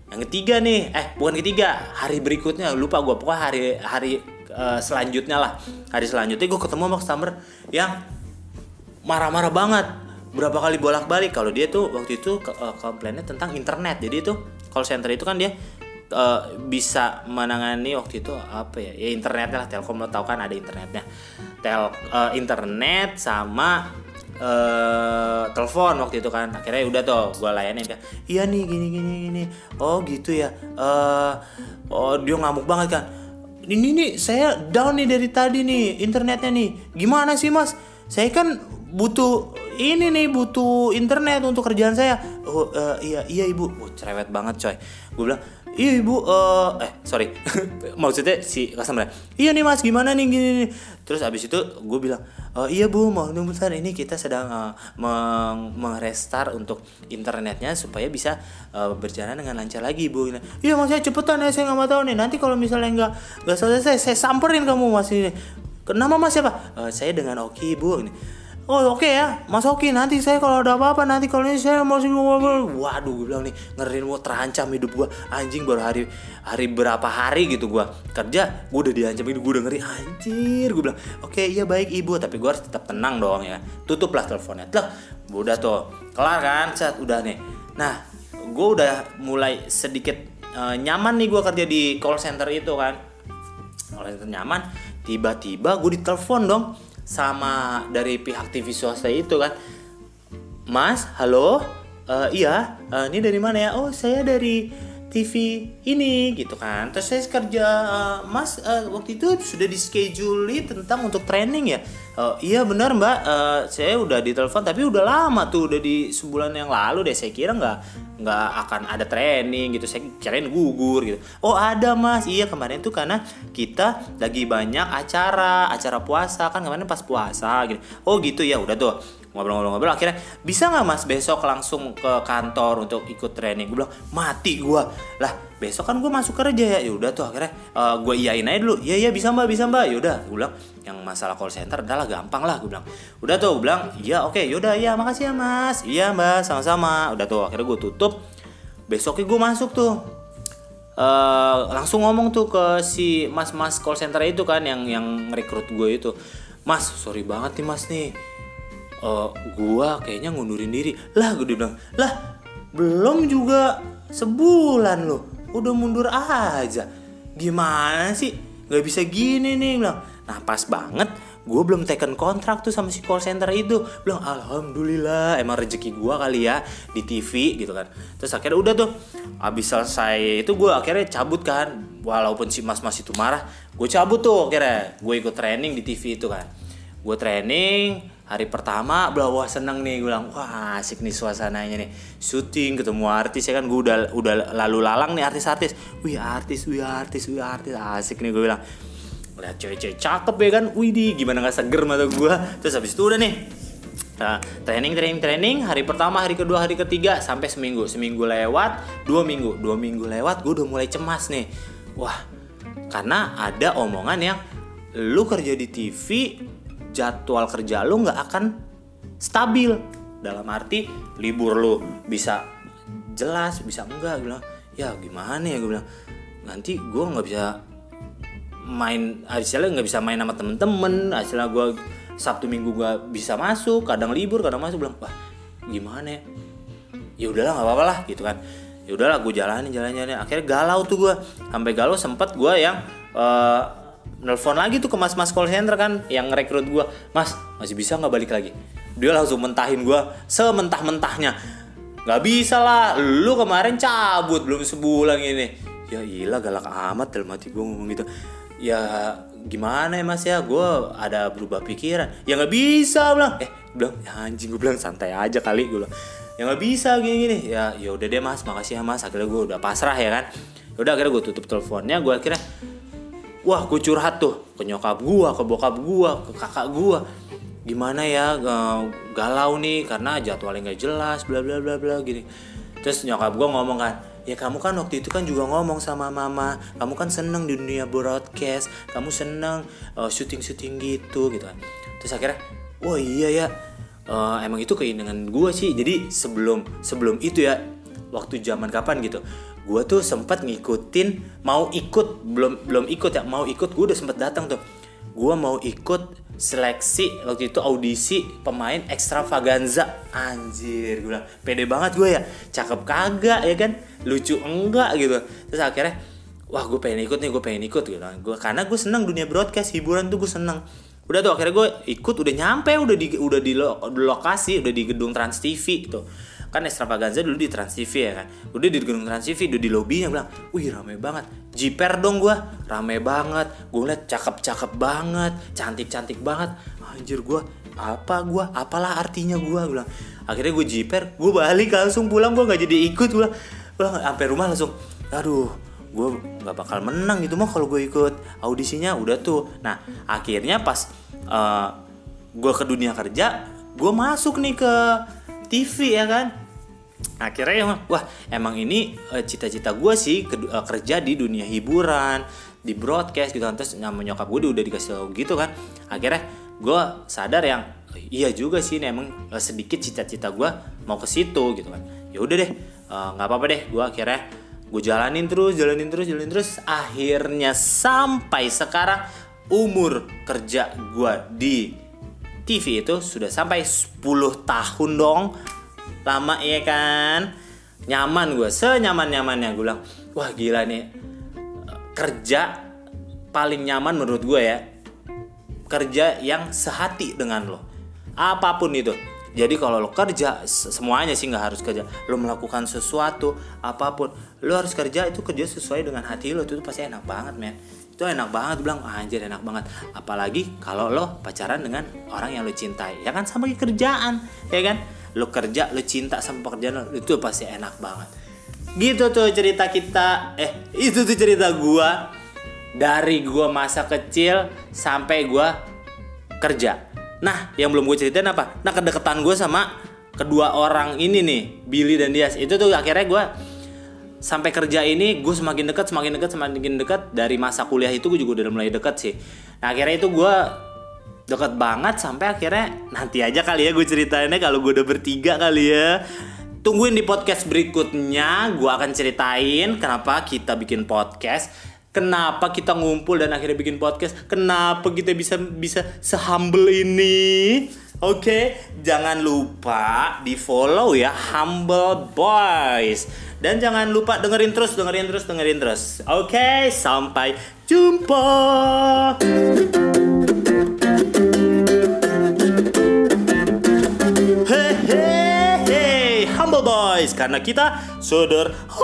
Yang ketiga nih eh bukan ketiga hari berikutnya. Lupa gue pokoknya hari hari uh, selanjutnya lah. Hari selanjutnya gue ketemu sama customer yang marah-marah banget. Berapa kali bolak-balik. Kalau dia tuh waktu itu uh, komplainnya tentang internet. Jadi itu call center itu kan dia uh, bisa menangani waktu itu apa ya? Ya internetnya lah. Telkom lo tau kan ada internetnya. Tel uh, internet sama uh, telepon waktu itu kan. Akhirnya udah tuh gue layanin kan. Iya nih gini gini gini. Oh gitu ya. Uh, oh dia ngamuk banget kan. Ini nih saya down nih dari tadi nih internetnya nih. Gimana sih mas? Saya kan butuh ini nih butuh internet untuk kerjaan saya. Oh uh, iya iya ibu. Oh, cerewet banget coy. Gue bilang iya ibu uh, eh sorry. Maksudnya si customer iya nih mas gimana nih gini nih terus abis itu gue bilang oh, iya bu mau bentar ini kita sedang uh, meng mengrestart untuk internetnya supaya bisa uh, berjalan dengan lancar lagi bu. Iya mas saya cepetan ya saya nggak mau tahu nih. Nanti kalau misalnya nggak nggak selesai saya samperin kamu mas ini. Nama mas siapa? Uh, saya dengan Oki bu. Ini oh oke okay ya mas Oki nanti saya kalau ada apa-apa nanti kalau ini saya masih waduh gue bilang nih ngeriin gue terancam hidup gue anjing baru hari hari berapa hari gitu gue kerja gue udah diancam gue udah ngeri. Anjir gue bilang oke okay, iya baik ibu tapi gue harus tetap tenang dong ya. Tutuplah teleponnya. Tuh udah tuh kelar kan? Saat udah nih. Nah gue udah mulai sedikit uh, nyaman nih gue kerja di call center itu kan. Call center nyaman tiba-tiba gue ditelepon dong sama dari pihak TV swasta itu kan. Mas halo? Uh, iya uh, ini dari mana ya? Oh saya dari TV ini gitu kan. Terus saya kerja uh, mas uh, waktu itu sudah di schedule tentang untuk training ya uh, iya benar mbak. Uh, saya udah ditelepon tapi udah lama tuh udah di sebulan yang lalu deh. Saya kira nggak nggak akan ada training gitu. Saya kirain gugur gitu. Oh ada mas. Iya kemarin tuh karena kita lagi banyak acara acara puasa. Kan kemarin pas puasa gitu. Oh gitu ya udah tuh. Ngobrol-ngobrol akhirnya bisa nggak mas besok langsung ke kantor untuk ikut training? Gue bilang mati gue lah besok kan gue masuk kerja ya. Ya udah tuh akhirnya uh, eh, gue iyain aja dulu. Iya iya bisa mbak bisa mbak. Yaudah gue bilang yang masalah call center adalah gampang lah gue bilang. Udah tuh gue bilang iya oke okay, yaudah iya makasih ya mas. Iya mbak sama-sama. Udah tuh akhirnya gue tutup. Besoknya gue masuk tuh. Uh, langsung ngomong tuh ke si mas-mas call center itu kan yang yang rekrut gue itu. Mas sorry banget nih mas nih. Uh, gua kayaknya ngundurin diri. Lah gue bilang. Lah belum juga sebulan loh udah mundur aja. Gimana sih? Nggak bisa gini nih bilang. Nah pas banget gue belum taken kontrak tuh sama si call center itu. Bilang alhamdulillah emang rezeki gue kali ya di TV gitu kan. Terus akhirnya udah tuh abis selesai itu gue akhirnya cabut kan. Walaupun si mas mas itu marah gue cabut tuh akhirnya. Gue ikut training di TV itu kan. Gue training hari pertama bla wah seneng nih gue bilang wah asik nih suasananya nih. Syuting ketemu artis ya kan? Gue udah udah lalu lalang nih artis-artis. Wih artis wih artis wih artis. Asik nih gue bilang. Lihat cewek-cewek cakep ya kan? Wih di gimana nggak seger mata gue terus habis itu udah nih Nah, training, training, training. Hari pertama, hari kedua, hari ketiga, sampai seminggu. Seminggu lewat, dua minggu, dua minggu lewat, gue udah mulai cemas nih. Wah, karena ada omongan yang lu kerja di TV jadwal kerja lu nggak akan stabil. Dalam arti libur lu bisa jelas bisa enggak gue bilang ya gimana ya? Gue bilang nanti gue nggak bisa main hasilnya nggak bisa main sama temen-temen hasilnya gue sabtu minggu gue bisa masuk kadang libur kadang masuk. Bilang wah gimana ya? Ya udahlah nggak apa-apa lah gitu kan. Ya udahlah gue jalanin jalan jalan akhirnya galau tuh gue sampai galau sempet gue yang uh, nelfon lagi tuh ke mas mas call center kan yang rekrut gue mas masih bisa nggak balik lagi? Dia langsung mentahin gue sementah mentahnya nggak bisa lah lu kemarin cabut belum sebulan ini. Ya ilah galak amat dalam hati gue ngomong gitu. Ya gimana ya mas ya? Gue ada berubah pikiran. Ya nggak bisa bilang. Eh bilang ya anjing gue bilang santai aja kali gue bilang. Ya nggak bisa gini gini ya ya udah deh mas makasih ya mas. Akhirnya gue udah pasrah ya kan. Ya udah akhirnya gue tutup teleponnya gue akhirnya wah gue curhat tuh ke nyokap gue ke bokap gue ke kakak gue gimana ya eh, galau nih karena jadwalnya nggak jelas bla bla bla bla gini. Terus nyokap gue ngomong kan ya kamu kan waktu itu kan juga ngomong sama mama. Kamu kan seneng di dunia broadcast. Kamu seneng uh, syuting syuting gitu gitu kan. Terus akhirnya wah iya ya. Uh, emang itu keinginan gue sih. Jadi sebelum sebelum itu ya waktu zaman kapan gitu gue tuh sempat ngikutin mau ikut belum belum ikut ya mau ikut gue udah sempet datang tuh. Gue mau ikut seleksi waktu itu audisi pemain extravaganza. Anjir gue bilang pede banget gue ya. Cakep kagak ya kan? Lucu enggak gitu. Terus akhirnya wah gue pengen ikut nih gue pengen ikut gitu. Gue karena gue seneng dunia broadcast hiburan tuh gue seneng. Udah tuh akhirnya gue ikut udah nyampe udah di udah di, lo, di lokasi udah di gedung Trans TV gitu kan extravaganza dulu di Trans TV ya kan? Udah di gedung Trans TV udah di lobbynya bilang wih rame banget. Jiper dong gue rame banget. Gue liat cakep-cakep banget cantik-cantik banget. Anjir gue apa gue apalah artinya gue bilang. Akhirnya gue jiper gue balik langsung pulang gue nggak jadi ikut gue pulang sampai rumah langsung. Aduh gue nggak bakal menang gitu mah kalau gue ikut. Audisinya udah tuh. Nah akhirnya pas uh, eh, gue ke dunia kerja gue masuk nih ke TV ya kan? Akhirnya ya wah emang ini uh, cita-cita gue sih ke, uh, kerja di dunia hiburan di broadcast gitu kan. Terus nama nyokap gue udah dikasih tau gitu kan. Akhirnya gue sadar yang iya juga sih ini emang uh, sedikit cita-cita gue mau ke situ gitu kan. Ya udah deh nggak uh, apa-apa deh. Gue akhirnya gue jalanin terus jalanin terus jalanin terus. Akhirnya sampai sekarang umur kerja gue di TV itu sudah sampai 10 tahun dong. Lama ya kan? Nyaman gue senyaman nyamannya gue bilang wah gila nih. Kerja paling nyaman menurut gue ya kerja yang sehati dengan lo. Apa pun itu. Jadi kalau lo kerja semuanya sih nggak harus kerja. Lo melakukan sesuatu apa pun lo harus kerja itu kerja sesuai dengan hati lo. Itu, itu pasti enak banget men itu enak banget bilang anjir enak banget. Apalagi kalau lo pacaran dengan orang yang lo cintai. Ya kan sama kerjaan ya kan? Lo kerja lo cinta sama pekerjaan lo itu pasti enak banget. Gitu tuh cerita kita eh itu tuh cerita gua. Dari gua masa kecil sampai gua kerja. Nah yang belum gue ceritain apa? Nah kedekatan gue sama kedua orang ini nih Billy dan Dias. Itu tuh akhirnya gue sampai kerja ini gue semakin dekat semakin dekat semakin dekat. Dari masa kuliah itu gue juga udah mulai dekat sih. Nah akhirnya itu gue dekat banget sampai akhirnya nanti aja kali ya gue ceritainnya kalau gue udah bertiga kali ya. Tungguin di podcast berikutnya gue akan ceritain kenapa kita bikin podcast kenapa kita ngumpul dan akhirnya bikin podcast kenapa kita bisa bisa sehumble ini Oke, jangan lupa di follow ya Humble Boys dan jangan lupa dengerin terus, dengerin terus, dengerin terus. Oke, sampai jumpa. Hehehe, Humble Boys karena kita sederhana.